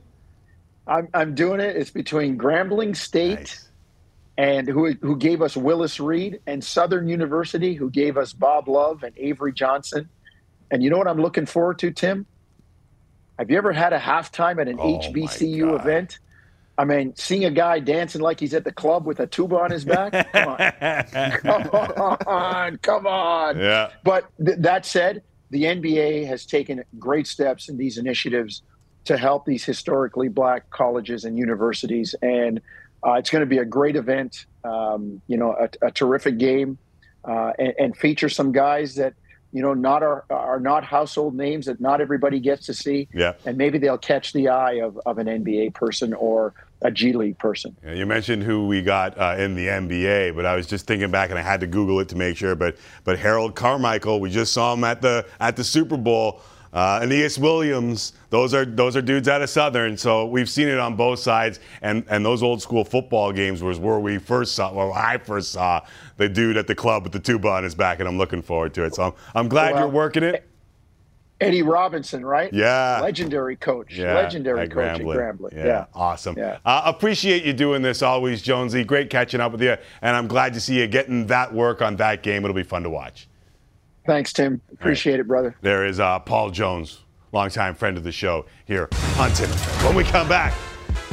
I'm, I'm doing it. It's between Grambling State. Nice and who who gave us Willis Reed, and Southern University, who gave us Bob Love and Avery Johnson. And you know what I'm looking forward to, Tim? Have you ever had a halftime at an Oh, HBCU event? I mean, seeing a guy dancing like he's at the club with a tuba on his back. Come on, come on, come on. Yeah. But th- that said, the NBA has taken great steps in these initiatives to help these historically black colleges and universities, and uh, it's going to be a great event. Um, you know, a, a terrific game, uh, and, and feature some guys that you know not are are not household names that not everybody gets to see. Yeah. and maybe they'll catch the eye of, of an NBA person or a G League person. Yeah, You mentioned who we got uh, in the NBA, but I was just thinking back, and I had to Google it to make sure. But but Harold Carmichael, we just saw him at the at the Super Bowl. Uh, Aeneas Williams, those are those are dudes out of Southern, so we've seen it on both sides. And and those old school football games was where we first saw, where I first saw the dude at the club with the tuba on his back, and I'm looking forward to it. So I'm, I'm glad Well, you're working it. Eddie Robinson, right? Yeah. legendary coach, Yeah, legendary at coach at Grambling. Yeah, Yeah. awesome. Yeah. Uh, appreciate you doing this always, Jonesy. Great catching up with you, and I'm glad to see you getting that work on that game. It'll be fun to watch. Thanks, Tim. Appreciate it, brother. There is uh, Paul Jones, longtime friend of the show here on Tim. When we come back,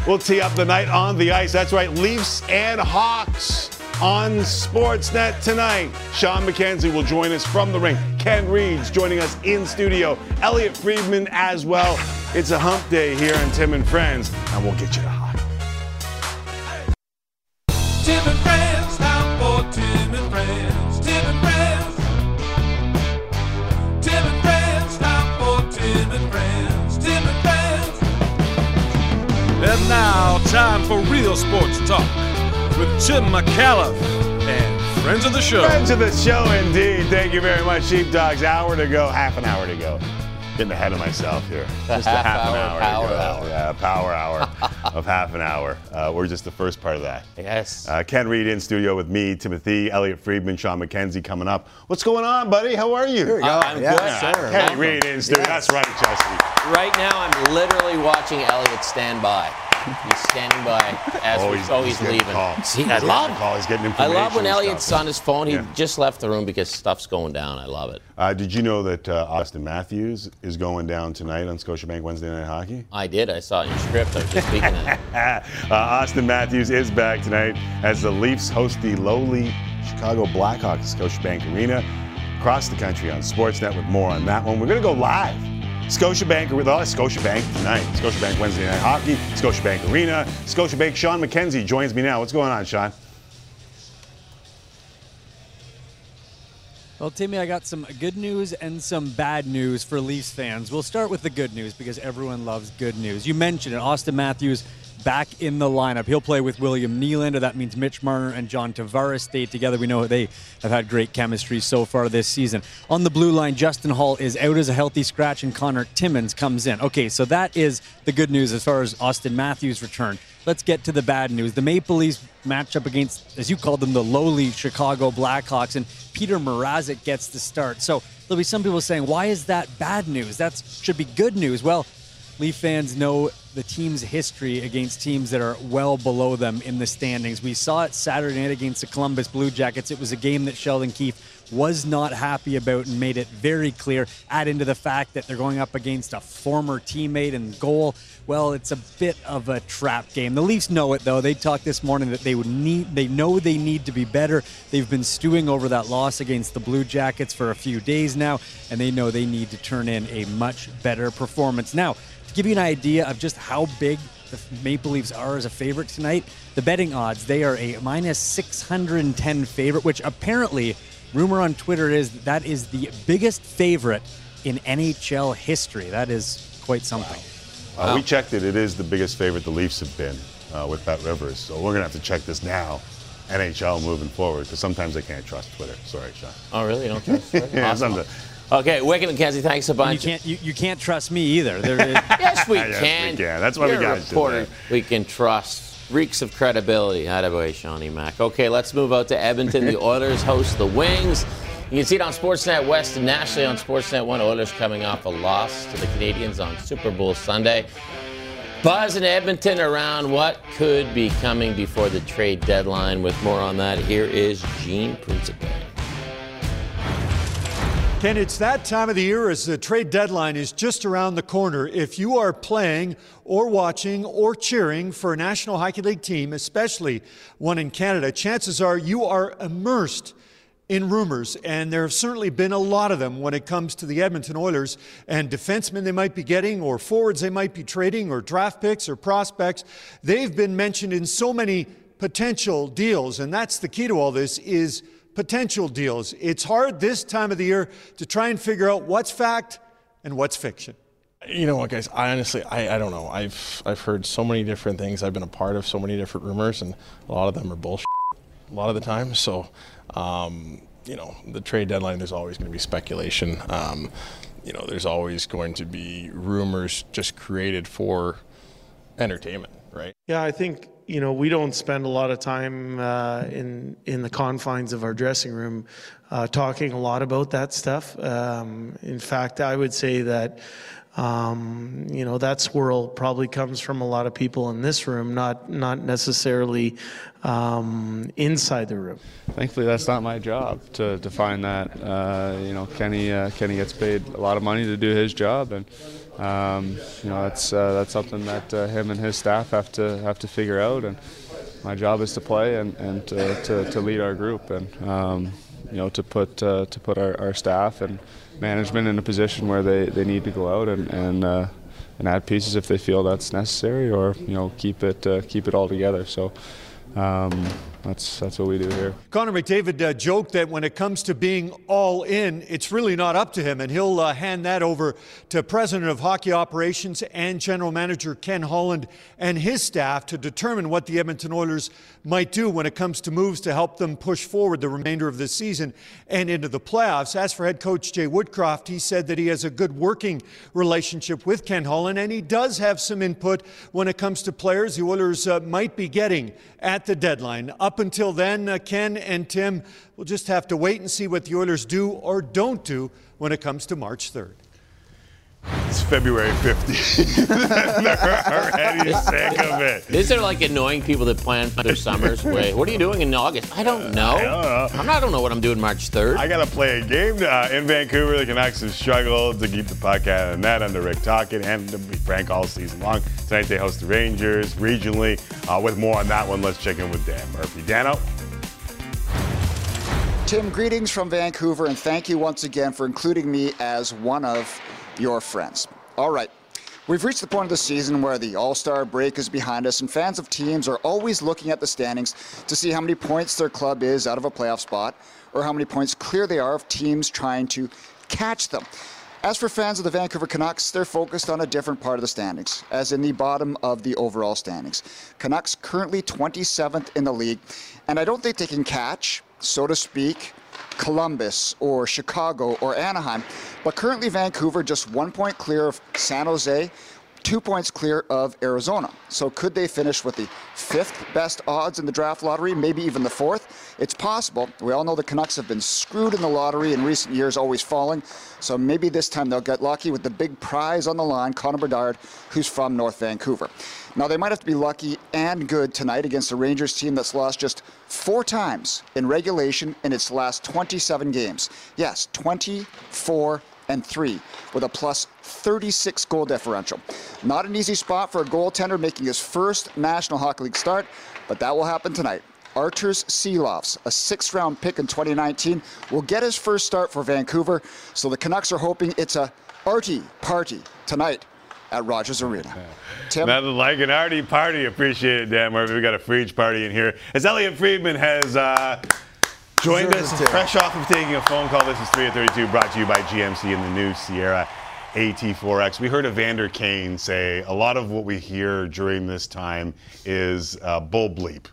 we'll tee up the night on the ice. That's right, Leafs and Hawks on Sportsnet tonight. Shawn McKenzie will join us from the ring. Ken Reid's joining us in studio. Elliot Friedman as well. It's a hump day here on Tim and Friends, and we'll get you to hockey. Tim and Friends, time for Tim and Friends. Tim and Friends. Tim and Friends, time for Tim and Friends. Tim and Friends. And now, time for real sports talk with Tim Micallef and friends of the show. Friends of the show, indeed. Thank you very much, Sheepdogs. Hour to go, half an hour to go. Getting ahead of myself here. Just a half half an hour hour, power to go. hour. Yeah, power hour of half an hour. Uh, we're just the first part of that. Yes. Uh, Ken Reid in studio with me, Timothy, Elliot Friedman, Shawn McKenzie coming up. What's going on, buddy? How are you? Here we go. I'm Yeah, good, sir. Kenny Reid in studio. That's right, Jesse. Right now, I'm literally watching Elliot stand by. He's standing by as Oh, he's- oh, he's he's, leaving. See, He's I love. call. He's getting I love when Elliot's stuff. on his phone. He Yeah. just left the room because stuff's going down. I love it. Uh, did you know that uh, Auston Matthews is going down tonight on Scotiabank Wednesday Night Hockey? I did. I saw it in your script. I was just speaking it. uh, Auston Matthews is back tonight as the Leafs host the lowly Chicago Blackhawks at Scotiabank Arena across the country on Sportsnet with more on that one. We're going to go live. Scotiabank with us, Scotiabank tonight. Scotiabank Wednesday Night Hockey, Scotiabank Arena, Scotiabank. Shawn McKenzie joins me now. What's going on, Shawn? Well, Timmy, I got some good news and some bad news for Leafs fans. We'll start with the good news because everyone loves good news. You mentioned it, Auston Matthews back in the lineup. He'll play with William Nylander. That means Mitch Marner and John Tavares stay together. We know they have had great chemistry so far this season. On the blue line, Justin Holl is out as a healthy scratch, and Connor Timmins comes in. Okay, so that is the good news as far as Auston Matthews' return. Let's get to the bad news. The Maple Leafs match up against, as you called them, the lowly Chicago Blackhawks, and Peter Mrazek gets the start. So there'll be some people saying, why is that bad news? That should be good news. Well, Leaf fans know the team's history against teams that are well below them in the standings. We saw it Saturday night against the Columbus Blue Jackets. It was a game that Sheldon Keefe was not happy about and made it very clear. Add into the fact that they're going up against a former teammate and goal. Well, it's a bit of a trap game. The Leafs know it though. They talked this morning that they would need they know they need to be better. They've been stewing over that loss against the Blue Jackets for a few days now, and they know they need to turn in a much better performance. Now, to give you an idea of just how big the Maple Leafs are as a favorite tonight, the betting odds, they are a minus 610 favorite, which apparently, rumor on Twitter is that, that is the biggest favorite in NHL history. That is quite something. Uh, We checked it. It is the biggest favorite the Leafs have been uh, with BetRivers. So we're going to have to check this now. NHL moving forward because sometimes I can't trust Twitter. Sorry, Shawn. Oh, really? You don't trust Twitter? yeah, Awesome. sometimes. Okay, Wicked and Kenzie, thanks a And you bunch. can't you, you can't trust me either. There is, yes, we Yes, we can. can. That's why we You're got a reporter today. we can trust. Reeks of credibility. Attaboy, Shawnee Mack. Okay, let's move out to Edmonton. The Oilers host the Wings. You can see it on Sportsnet West and nationally on Sportsnet 1. Oilers coming off a loss to the Canadiens on Super Bowl Sunday. Buzz in Edmonton around what could be coming before the trade deadline. With more on that, here is Gene Principe. Ken, it's that time of the year as the trade deadline is just around the corner. If you are playing or watching or cheering for a National Hockey League team, especially one in Canada, chances are you are immersed in rumors, and there have certainly been a lot of them when it comes to the Edmonton Oilers and defensemen they might be getting, or forwards they might be trading, or draft picks or prospects. They've been mentioned in so many potential deals, and that's the key to all this is potential deals. It's hard this time of the year to try and figure out what's fact and what's fiction. You know what, guys? I honestly, I, I don't know. I've I've heard so many different things. I've been a part of so many different rumors, and a lot of them are bullshit. A lot of the time, so um, you know, the trade deadline. There's always going to be speculation. Um, you know, there's always going to be rumors just created for entertainment, right? Yeah, I think you know we don't spend a lot of time uh, in in the confines of our dressing room uh, talking a lot about that stuff. Um, in fact, I would say that. Um, you know that swirl probably comes from a lot of people in this room, not not necessarily um, inside the room. Thankfully, that's not my job to, find that. Uh, you know, Kenny uh, Kenny gets paid a lot of money to do his job, and um, you know that's uh, that's something that uh, him and his staff have to have to figure out. And my job is to play and, and to, to, to lead our group, and um, you know to put uh, to put our, our staff and management in a position where they, they need to go out and and, uh, and add pieces if they feel that's necessary, or you know keep it keep it all together. So. Um, that's that's what we do here. Connor McDavid uh, joked that when it comes to being all in, it's really not up to him, and he'll uh, hand that over to President of Hockey Operations and General Manager Ken Holland and his staff to determine what the Edmonton Oilers might do when it comes to moves to help them push forward the remainder of the season and into the playoffs. As for head coach Jay Woodcroft, he said that he has a good working relationship with Ken Holland, and he does have some input when it comes to players the Oilers uh, might be getting at the deadline. Up until then, uh, Ken and Tim will just have to wait and see what the Oilers do or don't do when it comes to March 3rd. It's February 15th. They're already sick of it. These are like annoying people that plan their summers. Wait, what are you doing in August? I don't know. I don't know. I'm not, I don't know what I'm doing March 3rd. I got to play a game uh, in Vancouver. The Canucks have struggled to keep the puck out of the net under Rick Tocchet and to be frank all season long. Tonight they host the Rangers regionally. Uh, with more on that one, let's check in with Dan Murphy. Dano? Tim, greetings from Vancouver, and thank you once again for including me as one of your friends. All right. We've reached the point of the season where the All Star break is behind us, and fans of teams are always looking at the standings to see how many points their club is out of a playoff spot or how many points clear they are of teams trying to catch them. As for fans of the Vancouver Canucks, they're focused on a different part of the standings, as in the bottom of the overall standings. Canucks currently 27th in the league, and I don't think they can catch, so to speak, Columbus or Chicago or Anaheim. But currently, Vancouver just one point clear of San Jose, two points clear of Arizona. So could they finish with the fifth best odds in the draft lottery, maybe even the fourth? It's possible. We all know the Canucks have been screwed in the lottery in recent years, always falling. So maybe this time they'll get lucky with the big prize on the line, Connor Bedard, who's from North Vancouver. Now, they might have to be lucky and good tonight against a Rangers team that's lost just four times in regulation in its last 27 games. Yes, 24 and 3 with a plus 36 goal differential. Not an easy spot for a goaltender making his first National Hockey League start, but that will happen tonight. Arturs Silovs, a sixth round pick in 2019, will get his first start for Vancouver, so the Canucks are hoping it's a arty party tonight at Rogers Arena. Tim? Nothing like an arty party. Appreciate it, Dan Murphy. We got a Freege party in here. As Elliot Friedman has uh, joined us fresh off of taking a phone call. This is 3 at 32 brought to you by GMC and the new Sierra AT4X. We heard Evander Kane say a lot of what we hear during this time is uh, bull bleep.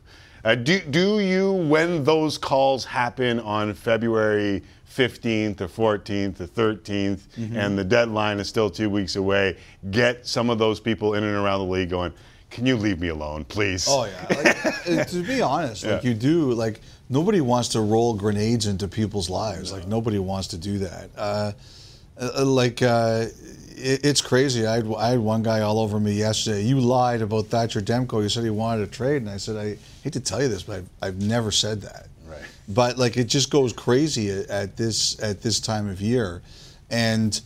Uh, do, do you, when those calls happen on February 15th or 14th or 13th, Mhm. and the deadline is still two weeks away, get some of those people in and around the league going, can you leave me alone, please? Oh yeah. Like, to be honest, like Yeah. you do, like nobody wants to roll grenades into people's lives. Like nobody wants to do that. Uh, uh, like uh, it, it's crazy. I had, I had one guy all over me yesterday. You lied about Thatcher Demko. You said he wanted to trade, and I said I hate to tell you this, but I've, I've never said that. Right. But like it just goes crazy at, at this at this time of year, and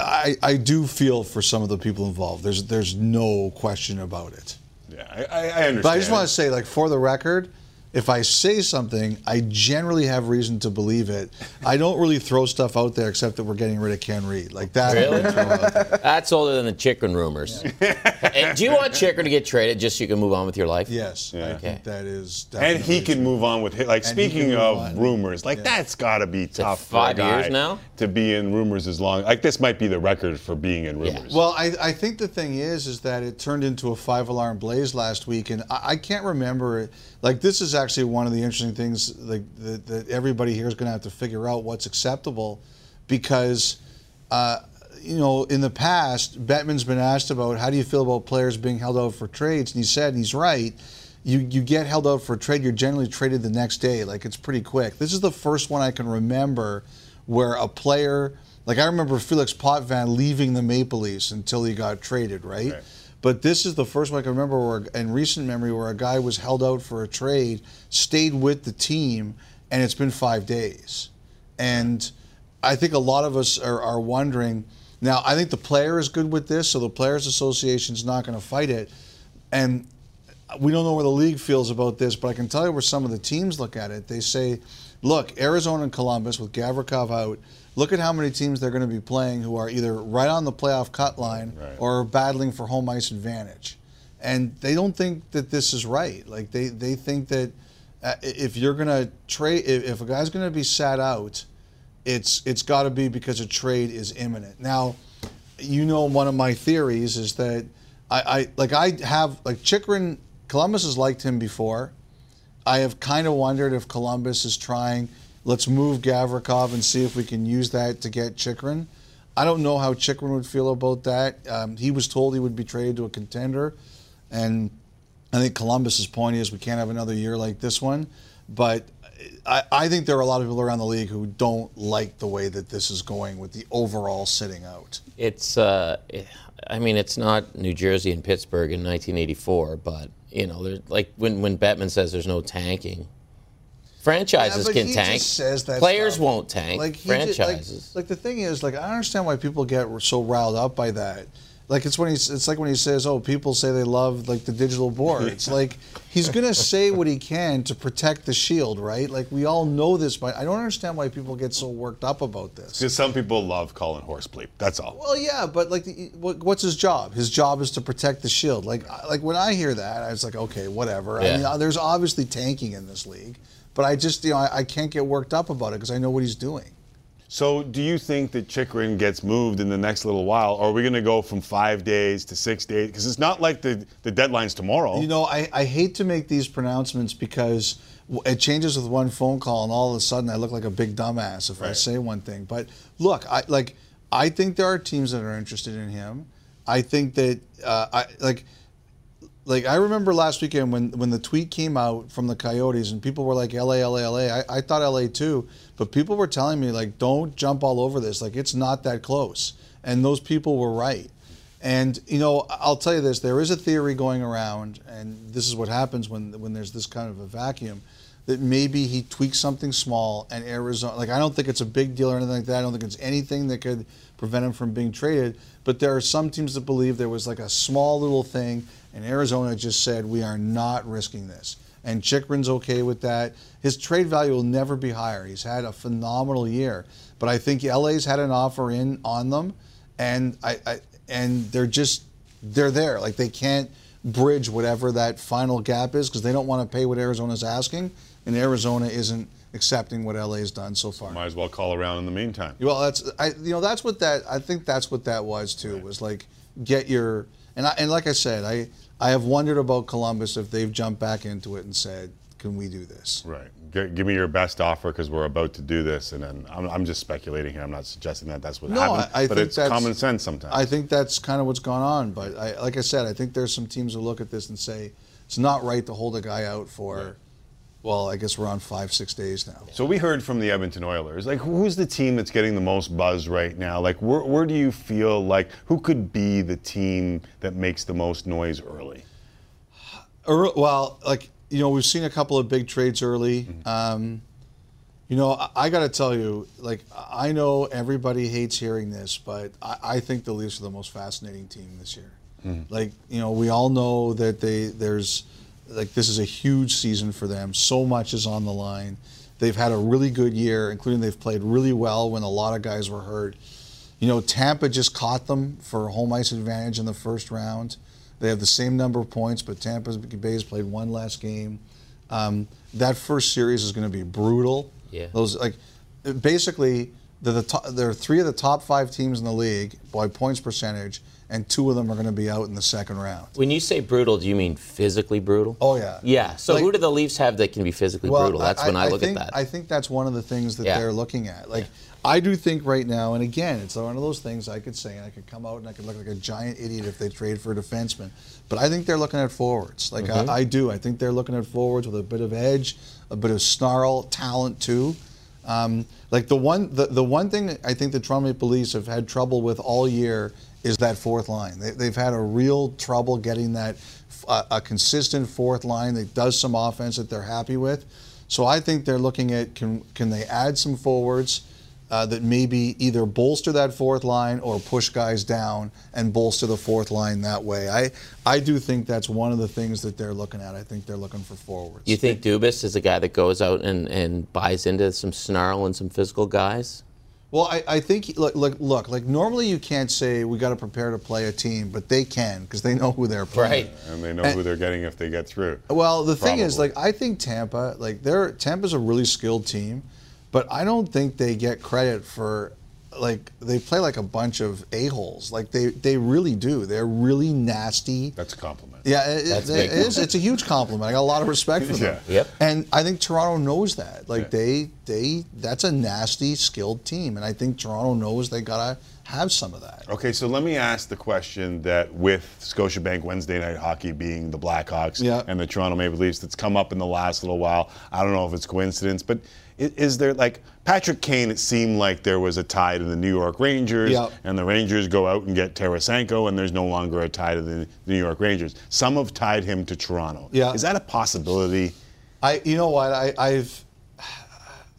I I do feel for some of the people involved. There's there's no question about it. Yeah, I, I, I understand. But I just want to say, like, for the record, if I say something, I generally have reason to believe it. I don't really throw stuff out there except that we're getting rid of Ken Reid. Like that. Really? don't throw out there. That's older than the Chychrun rumors. And do you want Chychrun to get traded just so you can move on with your life? Yes, I Okay. think that is. and he definitely can move on with his, like And speaking of on. rumors like Yeah. that's got to be tough for five a guy years now? to be in rumors as long like this might be the record for being in rumors Well, I, I think the thing is, is that it turned into a five-alarm blaze last week, and I, I can't remember. it. Like this is actually one of the interesting things like that, that everybody here is going to have to figure out what's acceptable, because, uh, you know, in the past, Bettman's been asked about how do you feel about players being held out for trades, and he said, and he's right. You, you get held out for a trade, you're generally traded the next day. Like it's pretty quick. This is the first one I can remember where a player, like I remember Felix Potvin leaving the Maple Leafs until he got traded, right? But this is the first one I can remember where, in recent memory, where a guy was held out for a trade, stayed with the team, and it's been five days. And I think a lot of us are, are wondering. Now, I think the player is good with this, so the Players Association is not going to fight it. And we don't know where the league feels about this, but I can tell you where some of the teams look at it. They say, look, Arizona and Columbus with Gavrikov out, look at how many teams they're going to be playing who are either right on the playoff cut line or battling for home ice advantage. And they don't think that this is right. Like they, they think that uh, if you're going to trade, if, if a guy's going to be sat out, it's it's got to be because a trade is imminent. Now, you know, one of my theories is that I, I like I have like Chychrun. Columbus has liked him before. I have kind of wondered if Columbus is trying. Let's move Gavrikov and see if we can use that to get Chychrun. I don't know how Chychrun would feel about that. Um, he was told he would be traded to a contender, and I think Columbus's point is we can't have another year like this one. But I, I think there are a lot of people around the league who don't like the way that this is going with the overall sitting out. It's, uh, I mean, it's not New Jersey and Pittsburgh in 1984, but you know, like when when Bettman says there's no tanking, franchises Yeah, can he tank. just says that Players stuff. won't tank. Like he just- like- franchises. like, the thing is, like I understand why people get so riled up by that. Like it's when he's, it's like when he says, "Oh, people say they love like the digital board." It's like he's gonna say what he can to protect the shield, right? Like we all know this, but I don't understand why people get so worked up about this. because some people love calling horse bleep that's all Well, yeah, but like, the, what's his job? His job is to protect the shield. Like, like when I hear that, I was like, okay, whatever. I mean, uh, there's obviously tanking in this league, but I just, you know, I, I can't get worked up about it because I know what he's doing. So, do you think that Chychrun gets moved in the next little while, or are we going to go from five days to six days? Because it's not like the, the deadline's tomorrow. You know, I, I hate to make these pronouncements because it changes with one phone call, and all of a sudden I look like a big dumbass if I say one thing. But look, I like I think there are teams that are interested in him. I think that uh, I like like I remember last weekend when when the tweet came out from the Coyotes and people were like LA LA LA. I, I thought LA too, but people were telling me like don't jump all over this. Like it's not that close, and those people were right. And you know, I'll tell you this: there is a theory going around, and this is what happens when when there's this kind of a vacuum. That maybe he tweaks something small, and Arizona. Like I don't think it's a big deal or anything like that. I don't think it's anything that could prevent him from being traded. But there are some teams that believe there was like a small little thing, and Arizona just said we are not risking this. And Chychrun's okay with that. His trade value will never be higher. He's had a phenomenal year, but I think LA's had an offer in on them, and I, I and they're just they're there. Like they can't bridge whatever that final gap is because they don't want to pay what Arizona's asking, and Arizona isn't accepting what LA's done so far. Might as well call around in the meantime. Well, that's I you know that's what that I think that's what that was too was like get your and I, and like I said I I have wondered about Columbus if they've jumped back into it and said can we do this Right. G- give me your best offer because we're about to do this, and then I'm, I'm just speculating here. I'm not suggesting that that's what No, happened, I, I but think it's that's common sense sometimes. I think that's kind of what's gone on. But I, like I said, I think there's some teams who look at this and say it's not right to hold a guy out for well, I guess we're on five, six days now. So we heard from the Edmonton Oilers. Like, who's the team that's getting the most buzz right now? Like, where, where do you feel like who could be the team that makes the most noise early? Well, like you know, we've seen a couple of big trades early. Um, you know, I, I got to tell you, like I know everybody hates hearing this, but I, I think the Leafs are the most fascinating team this year. Like you know, we all know that they there's like this is a huge season for them. So much is on the line. They've had a really good year, including they've played really well when a lot of guys were hurt. You know, Tampa just caught them for home ice advantage in the first round. They have the same number of points, but Tampa Bay's played one last game. Um, that first series is going to be brutal. Yeah. Those like basically they're the top, there are three of the top five teams in the league by points percentage, and two of them are going to be out in the second round. When you say brutal, do you mean physically brutal? Oh yeah. Yeah. So Like- who do the Leafs have that can be physically brutal? That's when I, look think, at that. I think that's one of the things that Yeah. they're looking at. Like, I do think right now, and again, it's one of those things I could say, and I could come out and I could look like a giant idiot if they trade for a defenseman. But I think they're looking at forwards. Like, Mhm. I, I do. I think they're looking at forwards with a bit of edge, a bit of snarl, talent too. Um, like the one, the, the one thing I think the Toronto Maple Leafs have had trouble with all year is that fourth line. They, they've had a real trouble getting that uh, a consistent fourth line that does some offense that they're happy with. So I think they're looking at can can they add some forwards uh, that maybe either bolster that fourth line or push guys down and bolster the fourth line that way. I I do think that's one of the things that they're looking at. I think they're looking for forwards. you think Dubas is a guy that goes out and, and buys into some snarl and some physical guys? Well, I, I think look, look, look, like normally you can't say we got to prepare to play a team, but they can because they know who they're playing. And they know And- who they're getting if they get through. Well, the thing is, like, I think Tampa, like, they're Tampa's a really skilled team, but I don't think they get credit for, like, they play like a bunch of a holes. Like, they they really do. They're really nasty. That's a compliment. Yeah, it, it- it is. It's a huge compliment. I got a lot of respect for them. Yeah. Yep. And I think Toronto knows that. Like they they that's a nasty, skilled team, and I think Toronto knows they gotta have some of that. Okay, so let me ask the question that with Scotiabank Wednesday Night Hockey being the Blackhawks Yeah. and the Toronto Maple Leafs that's come up in the last little while. I don't know if it's coincidence, but is there like Patrick Kane? It seemed like there was a tie to the New York Rangers, Yeah. and the Rangers go out and get Tarasenko, and there's no longer a tie to the New York Rangers. Some have tied him to Toronto. Yeah. Is that a possibility? I, you know what, I, I've,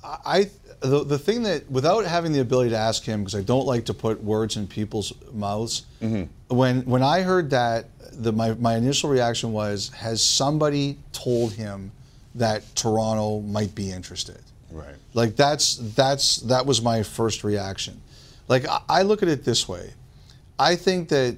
I, the, the thing that, without having the ability to ask him, because I don't like to put words in people's mouths, mm-hmm. when when I heard that, the, my, my initial reaction was, has somebody told him that Toronto might be interested? Right. Like that's that's that was my first reaction. Like I, I look at it this way. I think that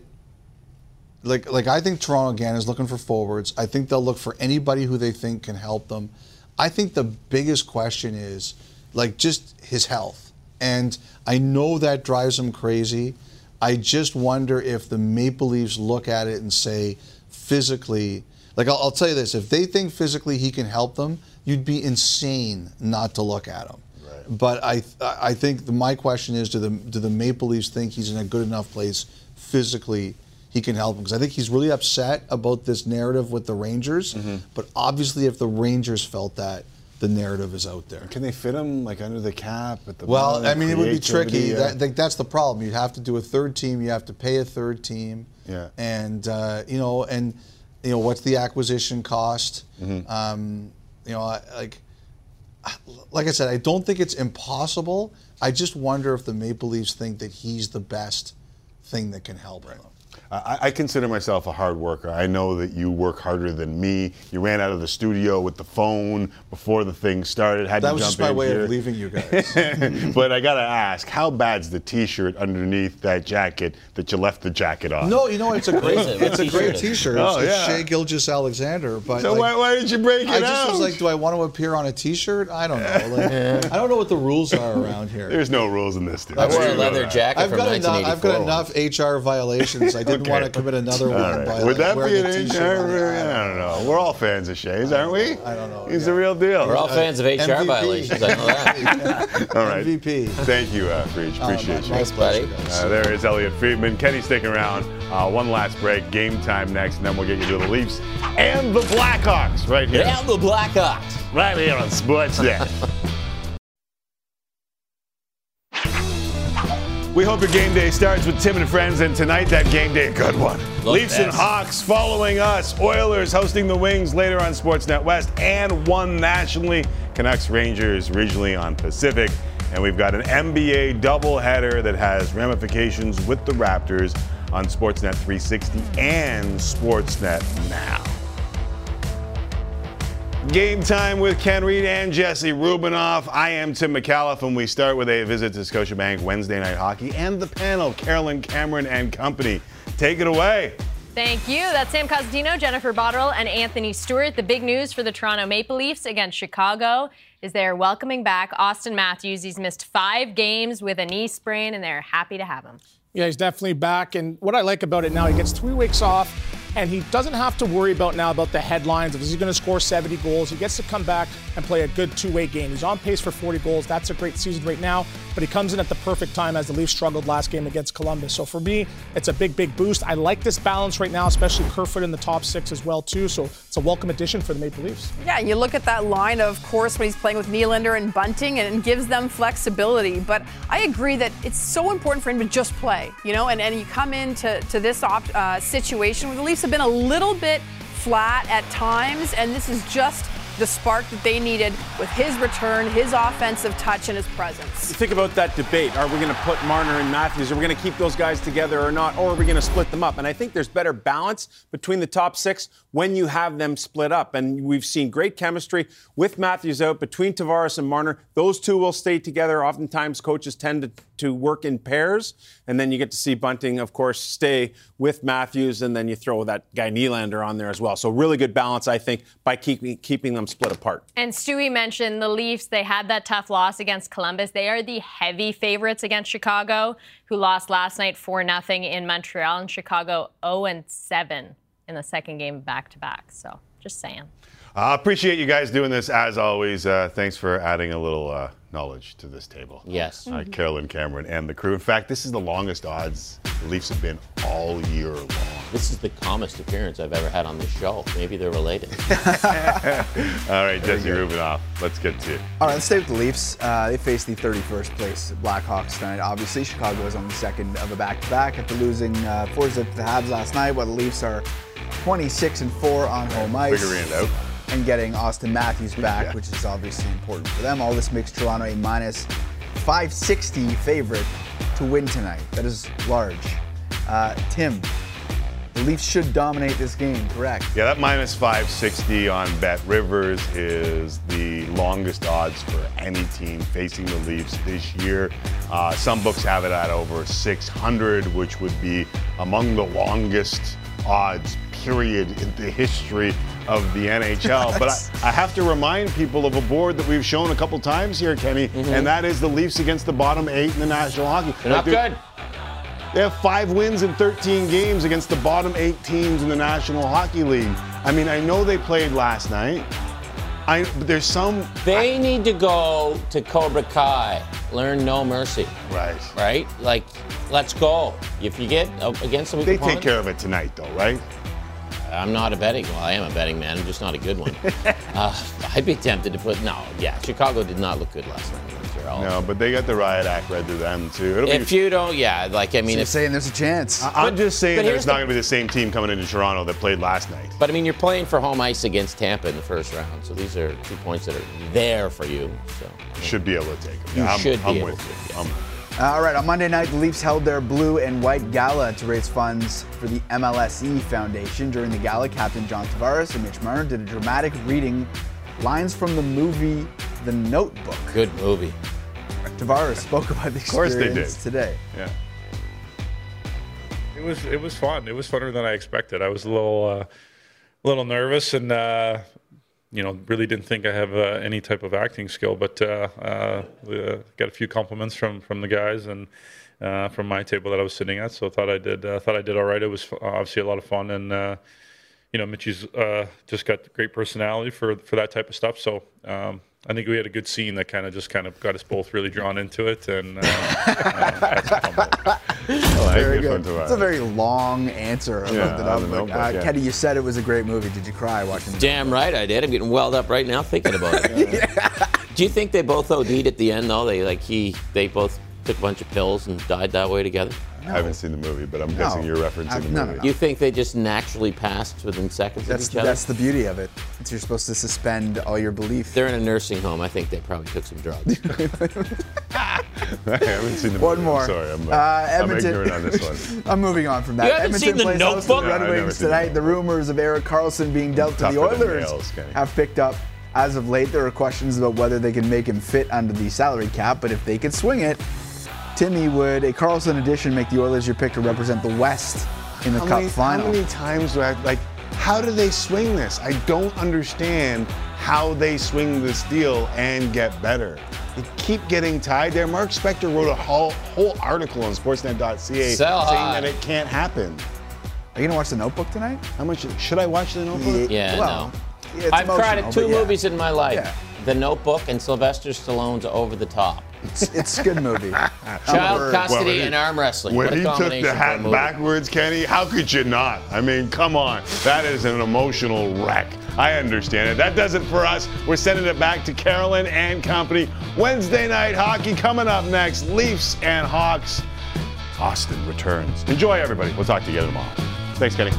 like like I think Toronto again is looking for forwards. I think they'll look for anybody who they think can help them. I think the biggest question is like just his health. And I know that drives him crazy. I just wonder if the Maple Leafs look at it and say physically like I'll, I'll tell you this, if they think physically he can help them, you'd be insane not to look at him. But I I think the, my question is do the do the Maple Leafs think he's in a good enough place physically he can help them because I think he's really upset about this narrative with the Rangers. But obviously, if the Rangers felt that, the narrative is out there. Can they fit him like under the cap at the Well, bottom, I mean, it would be tricky. uh, That, that- that's the problem. You'd have to do a third team. You have to pay a third team. Yeah. And uh, you know, and you know, what's the acquisition cost? Mhm. Um, you know, I, like, like I said, I don't think it's impossible. I just wonder if the Maple Leafs think that he's the best thing that can help right. them. I, I consider myself a hard worker. I know that you work harder than me. You ran out of the studio with the phone before the thing started. Had That to was jump just my way here. of leaving you guys. but I gotta ask, how bad's the T-shirt underneath that jacket that you left the jacket on? No, you know it's a great What is it's a great t-shirt is it? T-shirt. Oh, it's, it's yeah. Shea Gilgis Alexander. But So like, why, why did you break it I just out? was like, do I want to appear on a T-shirt? I don't know. Like, I don't know what the rules are around here. There's no rules in this. Dude. I wore a leather jacket I've from got enough. I've got enough HR violations. I did didn't want to commit another one right. by Would like, that be an a inch? t-shirt on it. I don't know. We're all fans of Shays, aren't we? I don't know. He's the real deal. We're all fans of HR MVP. violations. I know that. All right. MVP. Thank you, uh, Friedge. Oh, Appreciate my- you. my buddy. Uh, there is Elliotte Friedman. Kenny sticking around. Uh, one last break. Game time next, and then we'll get you to the Leafs and the Blackhawks right here. And the Blackhawks. Right here on Sportsnet. We hope your game day starts with Tim and friends, and tonight that game day a good one. Look Leafs and. Hawks following us. Oilers hosting the Wings later on Sportsnet West, and one nationally. Canucks Rangers regionally on Pacific, and we've got an NBA doubleheader that has ramifications with the Raptors on Sportsnet 360 and Sportsnet Now. Game time with Ken Reid and Jesse Rubinoff. I am Tim Micallef, and we start with a visit to Scotiabank Wednesday Night Hockey and the panel, Carolyn Cameron and company. Take it away. Thank you. That's Sam Cosentino, Jennifer Botterill, and Anthony Stewart. The big news for the Toronto Maple Leafs against Chicago is they're welcoming back Auston Matthews. He's missed five games with a knee sprain, and they're happy to have him. Yeah, he's definitely back. And what I like about it now, he gets three weeks off, and he doesn't have to worry about now about the headlines of is he going to score 70 goals. He gets to come back and play a good two-way game. He's on pace for 40 goals. That's a great season right now, but he comes in at the perfect time as the Leafs struggled last game against Columbus. So for me, it's a big, big boost. I like this balance right now, especially Kerfoot in the top six as well too. So it's a welcome addition for the Maple Leafs. Yeah, you look at that line, of course, when he's playing with Nylander and Bunting, and gives them flexibility. But I agree that it's so important for him to just play, you know, and, and you come into to this op, uh, situation where the Leafs have been a little bit flat at times, and this is just the spark that they needed with his return, his offensive touch, and his presence. Think about that debate. Are we going to put Marner and Matthews? Are we going to keep those guys together or not? Or are we going to split them up? And I think there's better balance between the top six when you have them split up. And we've seen great chemistry with Matthews out between Tavares and Marner. Those two will stay together. Oftentimes, coaches tend to, to work in pairs. And then you get to see Bunting, of course, stay with Matthews. And then you throw that guy Nylander on there as well. So, really good balance, I think, by keeping, keeping them split apart. And Stewie mentioned the Leafs, they had that tough loss against Columbus. They are the heavy favorites against Chicago, who lost last night 4 0 in Montreal, and Chicago 0 7 in the second game back to back. So just saying. I uh, appreciate you guys doing this as always. Uh, thanks for adding a little uh, knowledge to this table. Yes. Uh, Carolyn Cameron and the crew. In fact, this is the longest odds the Leafs have been all year long. This is the calmest appearance I've ever had on this show. Maybe they're related. All right, Jesse Rubinoff, let's get to it. All right, let's stay with the Leafs. Uh, they face the 31st place Blackhawks tonight. Obviously, Chicago is on the second of a back-to-back after losing uh, 4 zip to the Habs last night, while the Leafs are 26 and 4 on home ice. Figuring it out. And getting Auston Matthews back, which is obviously important for them. All this makes Toronto a minus 560 favorite to win tonight. That is large. Uh, Tim, the Leafs should dominate this game, correct? Yeah, that minus 560 on BetRivers is the longest odds for any team facing the Leafs this year. Uh, some books have it at over 600, which would be among the longest odds, period, in the history of the NHL. but I, I, have to remind people of a board that we've shown a couple times here, Kenny, mm-hmm. and that is the Leafs against the bottom eight in the National Hockey. They're not like good. They have five wins in 13 games against the bottom eight teams in the National Hockey League. I mean, I know they played last night. I, but there's some. They I, need to go to Cobra Kai, learn no mercy. Right. Right? Like, let's go. If you get against a weak They opponent, take care of it tonight, though, right? I'm not a betting. Well, I am a betting man. I'm just not a good one. uh, I'd be tempted to put. No, yeah. Chicago did not look good last night. No, but they got the riot act read to them too. It'll if be, you don't, yeah, like I mean, so if, saying there's a chance. I, am just saying that it's not going to be the same team coming into Toronto that played last night. But I mean, you're playing for home ice against Tampa in the first round, so these are two points that are there for you. So you should be able to take them. You yeah, I'm, should be I'm able with to. you. I'm, all right, on Monday night, the Leafs held their blue and white gala to raise funds for the MLSE Foundation. During the gala, Captain John Tavares and Mitch Marner did a dramatic reading, lines from the movie The Notebook. Good movie. Tavares spoke about the Of course they experience did. today. Yeah. It was it was fun. It was funner than I expected. I was a little uh, a little nervous and uh, you know, really didn't think I have uh, any type of acting skill, but uh, uh, uh, got a few compliments from from the guys and uh, from my table that I was sitting at. So thought I did thought I did all right. It was obviously a lot of fun, and you know, Mitchie's uh, just got great personality for for that type of stuff. So. Um, I think we had a good scene that kind of just kind of got us both really drawn into it, and uh, uh, had some fun with it. very good. It's a very long answer about Yeah, the on the notebook. Notebook, Uh, yeah. Kenny, you said it was a great movie. Did you cry watching it? Damn right I did. I'm getting welled up right now thinking about it. Do you think they both OD'd at the end though? They like he they both took a bunch of pills and died that way together. I haven't seen the movie, but I'm guessing you're referencing the no, movie. no, You think they just naturally passed within seconds That's of each other? that's the beauty of it. It's you're supposed to suspend all your belief. They're in a nursing home. I think they probably took some drugs. I haven't seen the movie. One more. I'm sorry, I'm, Uh, I'm ignorant on this one. I'm moving on from that. You haven't Edmonton seen The plays Notebook? the No, I've Red Wings seen The tonight. The rumors of Erik Karlsson being dealt to the Oilers nails, have picked up. As of late, there are questions about whether they can make him fit under the salary cap, but if they could swing it, Timmy, would a Karlsson addition make the Oilers your pick to represent the West in the how Cup many, final? How many times do I like? How do they swing this? I don't understand how they swing this deal and get better. They keep getting tied there. Mark Spector wrote a whole, whole article on Sportsnet.ca saying that it can't happen. Are you gonna watch The Notebook tonight? How much should I watch the Notebook? Yeah, well, no. yeah, I've cried emotional, at two yeah. movies in my life: Yeah. The Notebook and Sylvester Stallone's Over the Top. It's, it's a good movie. Child custody when he- and arm wrestling. When what a he took combination the for a hat backwards, Kenny, how could you not? I mean, come on. That is an emotional wreck. I understand it. That does it for us. We're sending it back to Carolyn and company. Wednesday night hockey coming up next. Leafs and Hawks. Auston returns. Enjoy, everybody. We'll talk to you again tomorrow. Thanks, Kenny.